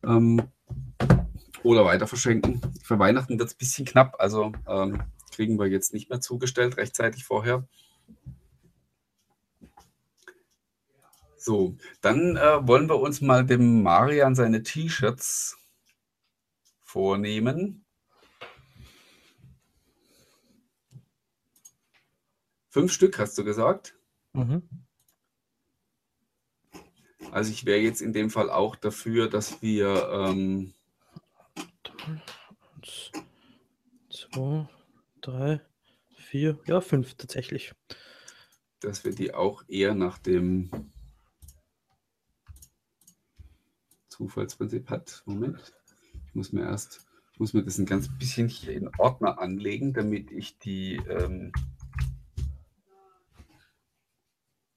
[SPEAKER 1] Ähm, oder weiter verschenken. Für Weihnachten wird es ein bisschen knapp, also ähm, kriegen wir jetzt nicht mehr zugestellt, rechtzeitig vorher. So, dann äh, wollen wir uns mal dem Marian seine T-Shirts vornehmen. Fünf Stück hast du gesagt? Mhm. Also ich wäre jetzt in dem Fall auch dafür, dass wir ähm,
[SPEAKER 2] zwei, drei, vier, ja, fünf tatsächlich.
[SPEAKER 1] Dass wir die auch eher nach dem Zufallsprinzip hat. Moment. Ich muss mir erst, ich muss mir das ein ganz bisschen hier in Ordner anlegen, damit ich die, ähm,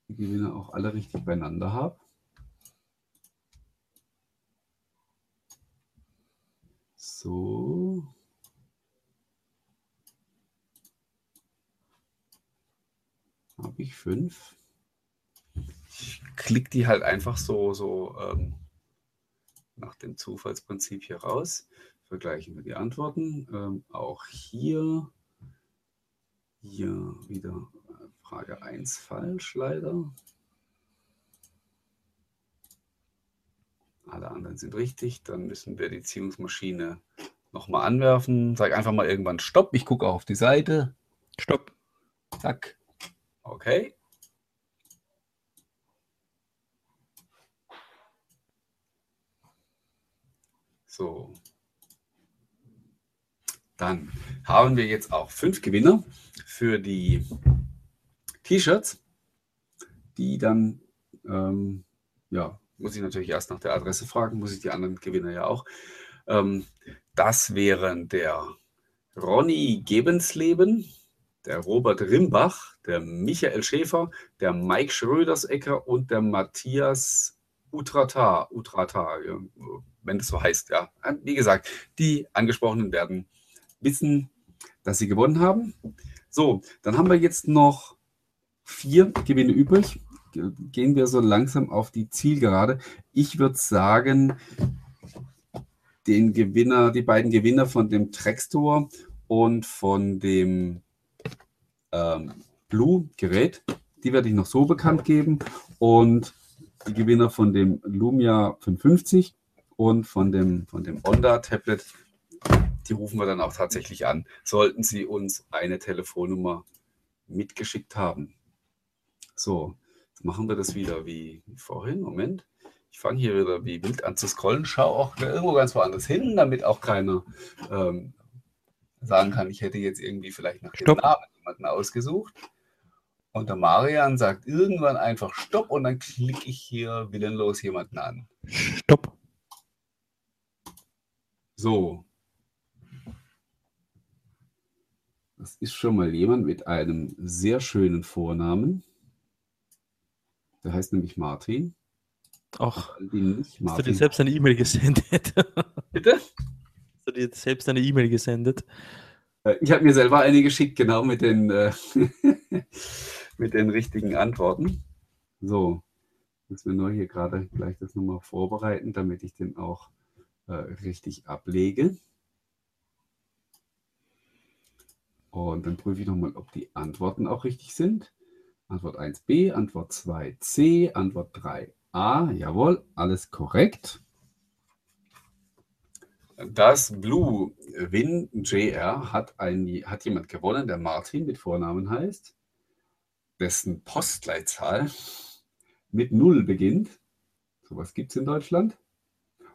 [SPEAKER 1] die Gewinne auch alle richtig beieinander habe. So. Habe ich fünf? Ich klicke die halt einfach so, so ähm, nach dem Zufallsprinzip hier raus. Vergleichen wir die Antworten. Ähm, auch hier, hier wieder Frage 1 falsch leider. Alle anderen sind richtig. Dann müssen wir die Ziehungsmaschine nochmal anwerfen. Sag einfach mal irgendwann Stopp. Ich gucke auch auf die Seite.
[SPEAKER 2] Stopp.
[SPEAKER 1] Zack. Okay. So. Dann haben wir jetzt auch fünf Gewinner für die T-Shirts, die dann, ähm, ja, muss ich natürlich erst nach der Adresse fragen, muss ich die anderen Gewinner ja auch. Ähm, das wären der Ronny Gebensleben, der Robert Rimbach, der Michael Schäfer, der Mike Schrödersecker und der Matthias Utrata, Utrata, wenn das so heißt, ja. Wie gesagt, die Angesprochenen werden wissen, dass sie gewonnen haben. So, dann haben wir jetzt noch vier Gewinne übrig. Gehen wir so langsam auf die Zielgerade. Ich würde sagen, den Gewinner, die beiden Gewinner von dem Trackstore und von dem ähm, Blue-Gerät, die werde ich noch so bekannt geben. Und die Gewinner von dem Lumia 550 und von dem, von dem Onda-Tablet, die rufen wir dann auch tatsächlich an, sollten sie uns eine Telefonnummer mitgeschickt haben. So, jetzt machen wir das wieder wie vorhin. Moment. Ich fange hier wieder wie wild an zu scrollen, schaue auch irgendwo ganz woanders hin, damit auch keiner ähm, sagen kann, ich hätte jetzt irgendwie vielleicht nach dem Namen jemanden ausgesucht. Und der Marian sagt irgendwann einfach Stopp und dann klicke ich hier willenlos jemanden an.
[SPEAKER 2] Stopp.
[SPEAKER 1] So. Das ist schon mal jemand mit einem sehr schönen Vornamen. Der heißt nämlich Martin.
[SPEAKER 2] Ach, hast du dir selbst eine E-Mail gesendet? Bitte? Hast du dir selbst eine E-Mail gesendet?
[SPEAKER 1] Ich habe mir selber eine geschickt, genau mit den, äh, mit den richtigen Antworten. So, muss mir nur hier gerade gleich das nochmal vorbereiten, damit ich den auch richtig ablege. Und dann prüfe ich nochmal, ob die Antworten auch richtig sind. Antwort 1b, Antwort 2c, Antwort 3a. Jawohl, alles korrekt. Das Blue Win JR hat, ein, hat jemand gewonnen, der Martin mit Vornamen heißt, dessen Postleitzahl mit 0 beginnt. Sowas gibt es in Deutschland.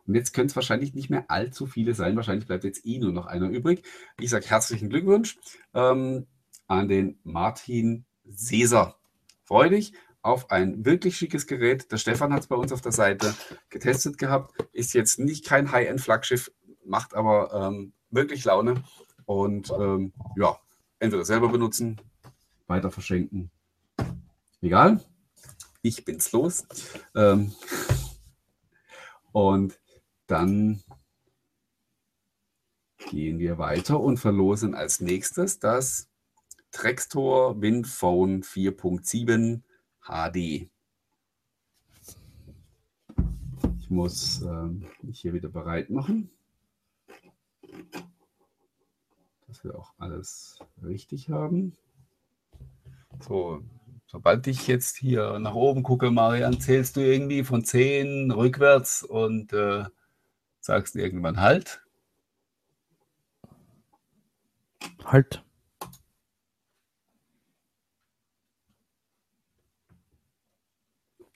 [SPEAKER 1] Und jetzt können es wahrscheinlich nicht mehr allzu viele sein. Wahrscheinlich bleibt jetzt eh nur noch einer übrig. Ich sage herzlichen Glückwunsch ähm, an den Martin Seser. Freu dich auf ein wirklich schickes Gerät. Der Stefan hat es bei uns auf der Seite getestet gehabt. Ist jetzt nicht kein High-End-Flaggschiff, macht aber ähm, wirklich Laune. Und ähm, ja, entweder selber benutzen, weiter verschenken. Egal. Ich bin's los. Ähm, und dann gehen wir weiter und verlosen als nächstes das Trextor WinPhone 4.7 HD. Ich muss äh, mich hier wieder bereit machen, dass wir auch alles richtig haben. So, sobald ich jetzt hier nach oben gucke, Marian, zählst du irgendwie von 10 rückwärts und äh, sagst irgendwann Halt.
[SPEAKER 2] Halt.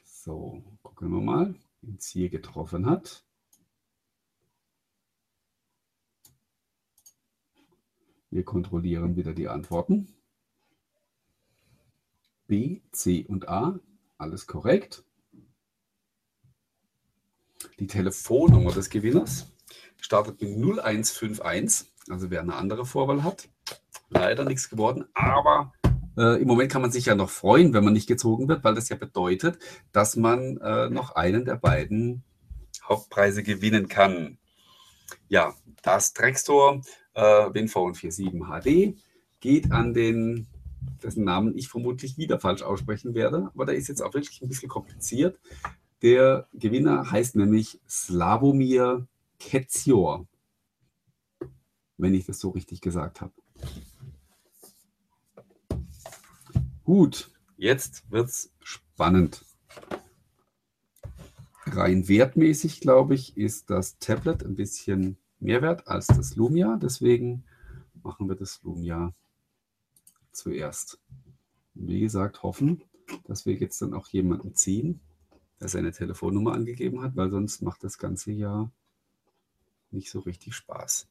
[SPEAKER 1] So, gucken wir mal, wen es hier getroffen hat. Wir kontrollieren wieder die Antworten. B, C und A, alles korrekt. Die Telefonnummer des Gewinners startet mit 0151, also wer eine andere Vorwahl hat. Leider nichts geworden, aber äh, im Moment kann man sich ja noch freuen, wenn man nicht gezogen wird, weil das ja bedeutet, dass man äh, noch einen der beiden Hauptpreise gewinnen kann. Ja, das Drextor äh, WinPhone 47 HD geht an den, dessen Namen ich vermutlich wieder falsch aussprechen werde, aber der ist jetzt auch wirklich ein bisschen kompliziert. Der Gewinner heißt nämlich Slavomir Ketzior, wenn ich das so richtig gesagt habe. Gut, jetzt wird es spannend. Rein wertmäßig, glaube ich, ist das Tablet ein bisschen mehr wert als das Lumia. Deswegen machen wir das Lumia zuerst. Wie gesagt, hoffen, dass wir jetzt dann auch jemanden ziehen, der seine Telefonnummer angegeben hat, weil sonst macht das Ganze ja nicht so richtig Spaß.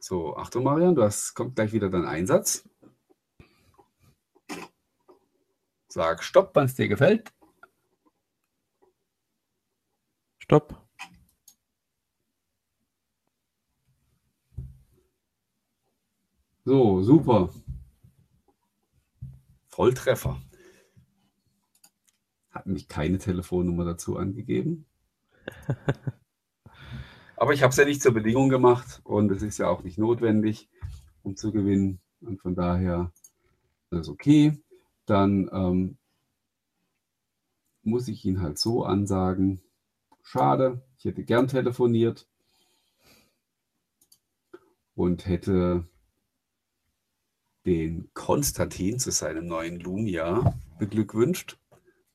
[SPEAKER 1] So, Achtung, Marian, du hast, kommt gleich wieder dein Einsatz. Sag Stopp, wenn es dir gefällt.
[SPEAKER 2] Stopp.
[SPEAKER 1] So, super. Volltreffer. Hat mich keine Telefonnummer dazu angegeben. Aber ich habe es ja nicht zur Bedingung gemacht und es ist ja auch nicht notwendig, um zu gewinnen. Und von daher ist es okay. Dann ähm, muss ich ihn halt so ansagen. Schade, ich hätte gern telefoniert und hätte den Konstantin zu seinem neuen Lumia beglückwünscht.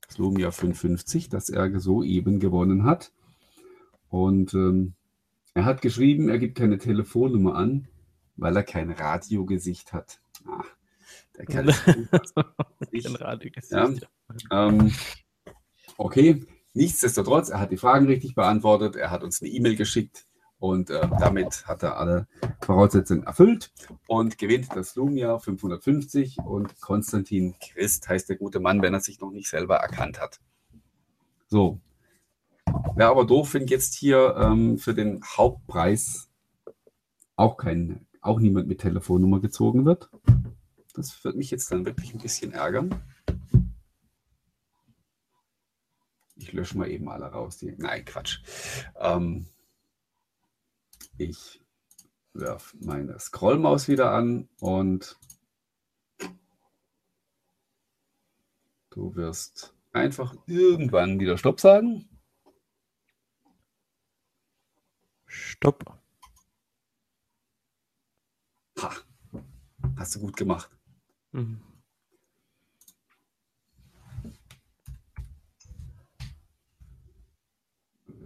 [SPEAKER 1] Das Lumia 550, das er soeben gewonnen hat. Und ähm, er hat geschrieben, er gibt keine Telefonnummer an, weil er kein Radiogesicht hat. Ach, der kann kein Radiogesicht. Ja, ähm, okay, nichtsdestotrotz, er hat die Fragen richtig beantwortet, er hat uns eine E-Mail geschickt und äh, damit hat er alle Voraussetzungen erfüllt und gewinnt das Lumia 550 und Konstantin Christ heißt der gute Mann, wenn er sich noch nicht selber erkannt hat. So, Wäre aber doof, wenn jetzt hier ähm, für den Hauptpreis auch kein, auch niemand mit Telefonnummer gezogen wird. Das wird mich jetzt dann wirklich ein bisschen ärgern. Ich lösche mal eben alle raus. Die, nein, Quatsch. Ähm, ich werfe meine Scrollmaus wieder an und du wirst einfach irgendwann wieder Stopp sagen.
[SPEAKER 2] Stopp.
[SPEAKER 1] Ha. Hast du gut gemacht. Mhm.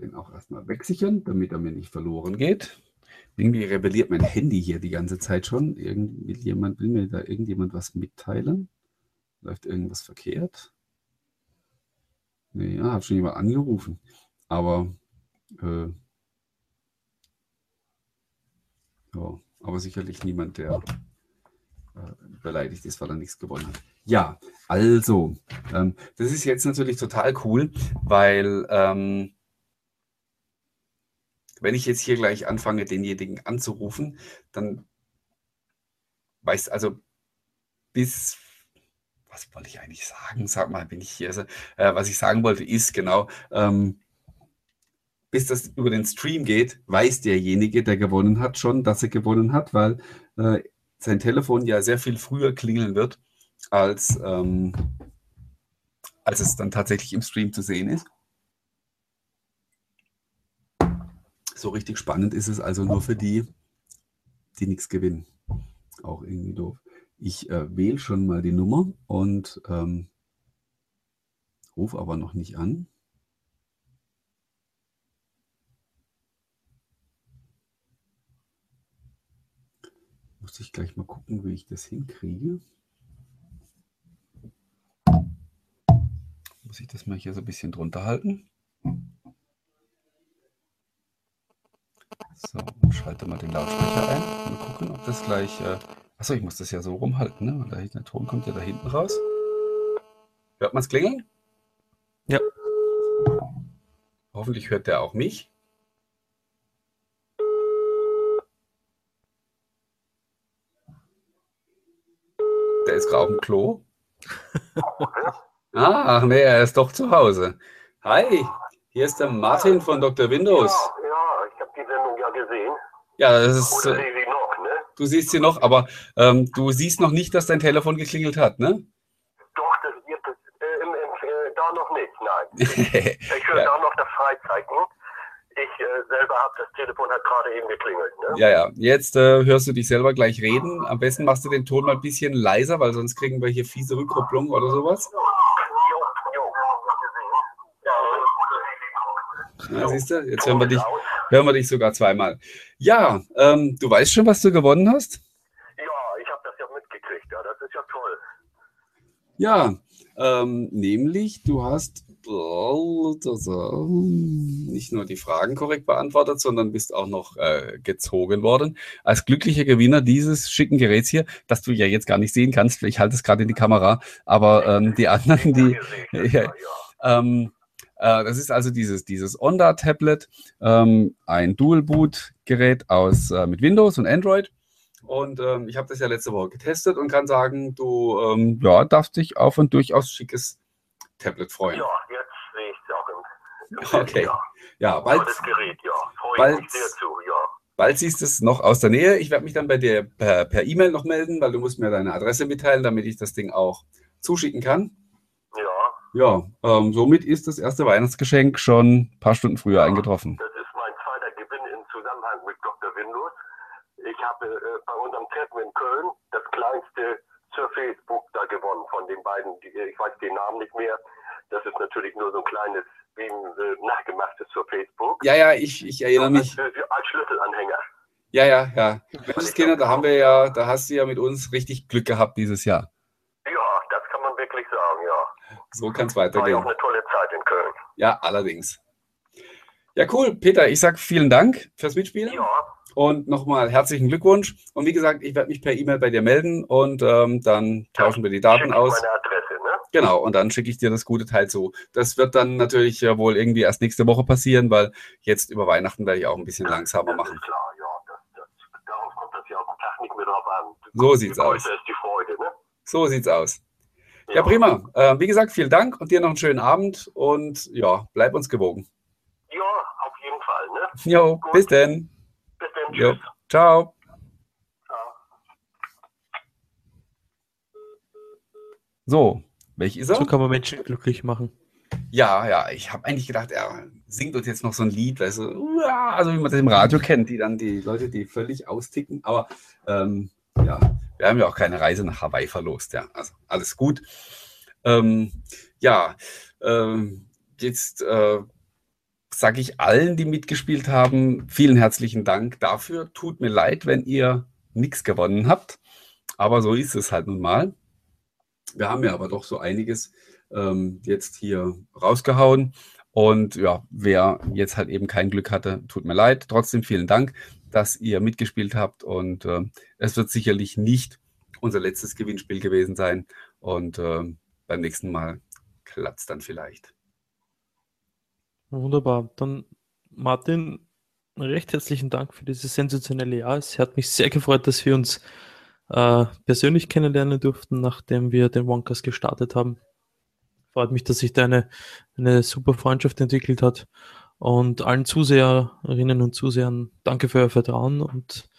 [SPEAKER 1] Den auch erstmal wegsichern, damit er mir nicht verloren geht. Irgendwie rebelliert mein Handy hier die ganze Zeit schon. Irgend, will, jemand, will mir da irgendjemand was mitteilen? Läuft irgendwas verkehrt? Nee, ja, hat schon jemand angerufen. Aber äh, Ja, aber sicherlich niemand, der äh, beleidigt ist, weil er nichts gewonnen hat. Ja, also, ähm, das ist jetzt natürlich total cool, weil ähm, wenn ich jetzt hier gleich anfange, denjenigen anzurufen, dann weiß also bis was wollte ich eigentlich sagen? Sag mal, bin ich hier. Also, äh, was ich sagen wollte, ist genau, ähm, bis das über den Stream geht, weiß derjenige, der gewonnen hat, schon, dass er gewonnen hat, weil äh, sein Telefon ja sehr viel früher klingeln wird, als, ähm, als es dann tatsächlich im Stream zu sehen ist. So richtig spannend ist es also nur für die, die nichts gewinnen. Auch irgendwie doof. Ich äh, wähle schon mal die Nummer und ähm, rufe aber noch nicht an. Muss ich gleich mal gucken, wie ich das hinkriege. Muss ich das mal hier so ein bisschen drunter halten. So, und schalte mal den Lautsprecher ein. Mal gucken, ob das gleich. Äh Achso, ich muss das ja so rumhalten, ne? Und der Ton kommt ja da hinten raus. Hört man es klingeln?
[SPEAKER 2] Ja.
[SPEAKER 1] Hoffentlich hört der auch mich. Der ist gerade auf dem Klo. Ach nee, er ist doch zu Hause. Hi, hier ist der Martin von Dr. Windows.
[SPEAKER 3] Ja, ja ich habe die Sendung ja gesehen.
[SPEAKER 1] Ja, das ist. Oder sehe sie noch, ne? Du siehst sie noch, aber ähm, du siehst noch nicht, dass dein Telefon geklingelt hat, ne?
[SPEAKER 3] Doch, das wird äh, im, im, äh, da noch nicht, nein. ich höre ja. da noch das Freizeichen ich äh, selber habe das Telefon hat gerade eben geklingelt. Ne?
[SPEAKER 1] Ja, ja. Jetzt äh, hörst du dich selber gleich reden. Am besten machst du den Ton mal ein bisschen leiser, weil sonst kriegen wir hier fiese Rückkopplung oder sowas. Ja, siehst du, jetzt hören wir dich, hören wir dich sogar zweimal. Ja, ähm, du weißt schon, was du gewonnen hast?
[SPEAKER 3] Ja, ich habe das ja mitgekriegt. Ja, das ist ja toll.
[SPEAKER 1] Ja, ähm, nämlich du hast nicht nur die Fragen korrekt beantwortet, sondern bist auch noch äh, gezogen worden. Als glücklicher Gewinner dieses schicken Geräts hier, das du ja jetzt gar nicht sehen kannst. Ich halte es gerade in die Kamera, aber ähm, die anderen, die. Ja, ähm, äh, das ist also dieses, dieses Onda-Tablet, ähm, ein Dual-Boot-Gerät aus äh, mit Windows und Android. Und ähm, ich habe das ja letzte Woche getestet und kann sagen, du ähm, ja, darfst dich auf ein durchaus schickes Tablet freuen.
[SPEAKER 3] Ja, jetzt sehe ich es auch
[SPEAKER 1] im, Okay. Ja, ja
[SPEAKER 3] bald. Das Gerät, ja. Freue
[SPEAKER 1] bald, mich sehr zu, ja. Bald siehst du es noch aus der Nähe. Ich werde mich dann bei dir per, E-Mail noch melden, weil du musst mir deine Adresse mitteilen, damit ich das Ding auch zuschicken kann.
[SPEAKER 3] Ja.
[SPEAKER 1] Ähm, somit ist das erste Weihnachtsgeschenk schon ein paar Stunden früher
[SPEAKER 3] ja,
[SPEAKER 1] eingetroffen.
[SPEAKER 3] Das ist mein zweiter Gewinn im Zusammenhang mit Dr. Windows. Ich habe äh, bei unserem Treffen in Köln das kleinste Surface Book da gewonnen von den beiden, die, ich weiß den Namen nicht mehr. Das ist natürlich nur so ein kleines, wie ein äh, nachgemachtes Surface Book.
[SPEAKER 1] Ja, ja, ich, ich erinnere mich.
[SPEAKER 3] Als, als Schlüsselanhänger.
[SPEAKER 1] Ja, ja, ja. Menschenskinder, da haben wir ja, da hast du ja mit uns richtig Glück gehabt dieses Jahr.
[SPEAKER 3] Ja, das kann man wirklich sagen, ja.
[SPEAKER 1] So kann es weitergehen. War ja
[SPEAKER 3] auch eine tolle Zeit in Köln.
[SPEAKER 1] Ja, allerdings. Ja, cool. Peter, ich sage vielen Dank fürs Mitspielen.
[SPEAKER 3] Ja.
[SPEAKER 1] Und nochmal herzlichen Glückwunsch. Und wie gesagt, ich werde mich per E-Mail bei dir melden und ähm, dann tauschen wir die Daten aus.
[SPEAKER 3] Meine Adresse, ne?
[SPEAKER 1] Genau, und dann schicke ich dir das gute Teil zu. Das wird dann natürlich ja wohl irgendwie erst nächste Woche passieren, weil jetzt über Weihnachten werde ich auch ein bisschen langsamer
[SPEAKER 3] das
[SPEAKER 1] machen.
[SPEAKER 3] Klar, ja. Das, das, darauf kommt das ja auf den Tag nicht mehr drauf an.
[SPEAKER 1] So sieht's aus.
[SPEAKER 3] ist die Freude, ne?
[SPEAKER 1] So sieht's aus. Ja, ja prima. Äh, wie gesagt, vielen Dank und dir noch einen schönen Abend und ja, bleib uns gewogen.
[SPEAKER 3] Ja, auf jeden Fall, ne?
[SPEAKER 1] Jo, Gut. bis denn.
[SPEAKER 3] Bis dann.
[SPEAKER 1] Jo. Ciao. So, welch ist er?
[SPEAKER 2] So kann man Menschen glücklich machen.
[SPEAKER 1] Ja, ja, ich habe eigentlich gedacht, er singt uns jetzt noch so ein Lied, weißt du, also wie man das im Radio kennt, die dann die Leute, die völlig austicken. Aber ähm, ja, wir haben ja auch keine Reise nach Hawaii verlost, ja. Also alles gut. Ähm, ja, ähm, jetzt äh, sage ich allen, die mitgespielt haben, vielen herzlichen Dank dafür. Tut mir leid, wenn ihr nichts gewonnen habt. Aber so ist es halt nun mal. Wir haben ja aber doch so einiges ähm, jetzt hier rausgehauen. Und ja, wer jetzt halt eben kein Glück hatte, tut mir leid. Trotzdem vielen Dank, dass ihr mitgespielt habt. Und äh, es wird sicherlich nicht unser letztes Gewinnspiel gewesen sein. Und äh, beim nächsten Mal klappt es dann vielleicht.
[SPEAKER 2] Wunderbar. Dann, Martin, recht herzlichen Dank für dieses sensationelle Jahr. Es hat mich sehr gefreut, dass wir uns äh, persönlich kennenlernen durften, nachdem wir den OneCast gestartet haben. Freut mich, dass sich da eine, eine super Freundschaft entwickelt hat. Und allen Zuseherinnen und Zusehern danke für euer Vertrauen. Und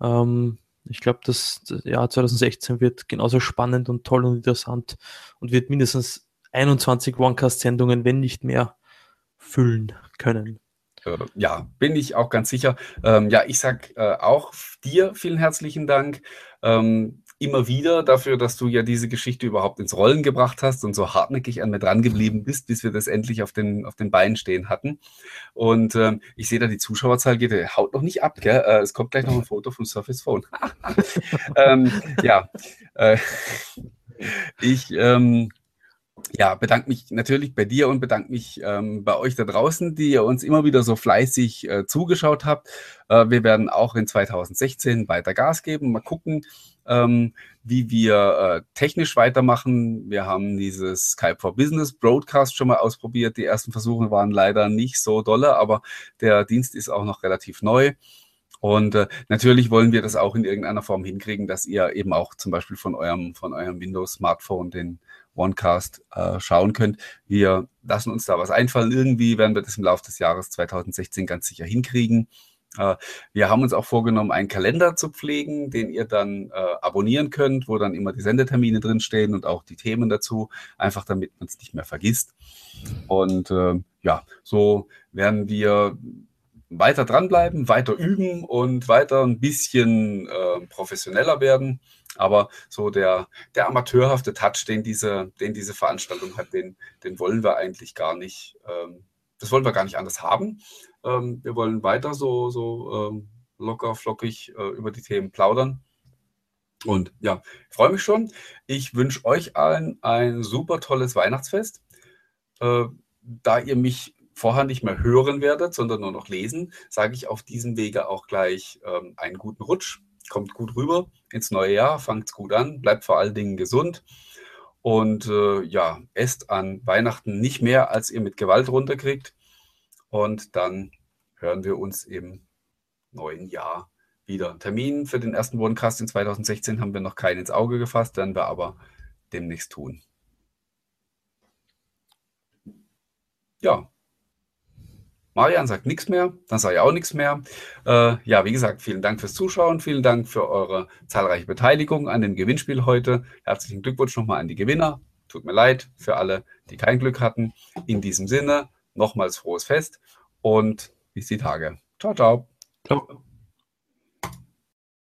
[SPEAKER 2] ähm, ich glaube, das Jahr 2016 wird genauso spannend und toll und interessant und wird mindestens 21 OneCast-Sendungen, wenn nicht mehr, füllen können.
[SPEAKER 1] Äh, ja, bin ich auch ganz sicher. Ähm, ja, ich sag äh, auch dir vielen herzlichen Dank. Ähm, immer wieder dafür, dass du ja diese Geschichte überhaupt ins Rollen gebracht hast und so hartnäckig an mir dran geblieben bist, bis wir das endlich auf den, auf den Beinen stehen hatten. Und ähm, ich sehe da, die Zuschauerzahl geht, der haut noch nicht ab, gell? Äh, es kommt gleich noch ein Foto vom Surface Phone. ähm, ja, äh, ich ähm, ja, bedanke mich natürlich bei dir und bedanke mich ähm, bei euch da draußen, die ihr uns immer wieder so fleißig äh, zugeschaut habt. Äh, wir werden auch in 2016 weiter Gas geben. Mal gucken, ähm, wie wir äh, technisch weitermachen. Wir haben dieses Skype for Business Broadcast schon mal ausprobiert. Die ersten Versuche waren leider nicht so dolle, aber der Dienst ist auch noch relativ neu. Und äh, natürlich wollen wir das auch in irgendeiner Form hinkriegen, dass ihr eben auch zum Beispiel von eurem, von eurem Windows-Smartphone den OneCast äh, schauen könnt. Wir lassen uns da was einfallen. Irgendwie werden wir das im Laufe des Jahres 2016 ganz sicher hinkriegen. Äh, wir haben uns auch vorgenommen, einen Kalender zu pflegen, den ihr dann äh, abonnieren könnt, wo dann immer die Sendetermine drinstehen und auch die Themen dazu, einfach damit man es nicht mehr vergisst. Und äh, ja, so werden wir weiter dranbleiben, weiter üben und weiter ein bisschen äh, professioneller werden. Aber so der, der amateurhafte Touch, den diese, den diese Veranstaltung hat, den, den wollen wir eigentlich gar nicht, ähm, das wollen wir gar nicht anders haben. Ähm, wir wollen weiter so, so ähm, locker, flockig äh, über die Themen plaudern. Und ja, ich freue mich schon. Ich wünsche euch allen ein super tolles Weihnachtsfest. Äh, da ihr mich vorher nicht mehr hören werdet, sondern nur noch lesen, sage ich auf diesem Wege auch gleich ähm, einen guten Rutsch. Kommt gut rüber ins neue Jahr, fangt gut an, bleibt vor allen Dingen gesund und äh, ja, esst an Weihnachten nicht mehr, als ihr mit Gewalt runterkriegt. Und dann hören wir uns im neuen Jahr wieder. Termin für den ersten Wohncast in 2016 haben wir noch keinen ins Auge gefasst, werden wir aber demnächst tun. Ja. Marian sagt nichts mehr, dann sage ich auch nichts mehr. Äh, ja, wie gesagt, vielen Dank fürs Zuschauen, vielen Dank für eure zahlreiche Beteiligung an dem Gewinnspiel heute. Herzlichen Glückwunsch nochmal an die Gewinner. Tut mir leid für alle, die kein Glück hatten. In diesem Sinne, nochmals frohes Fest und bis die Tage. Ciao, ciao. Ciao.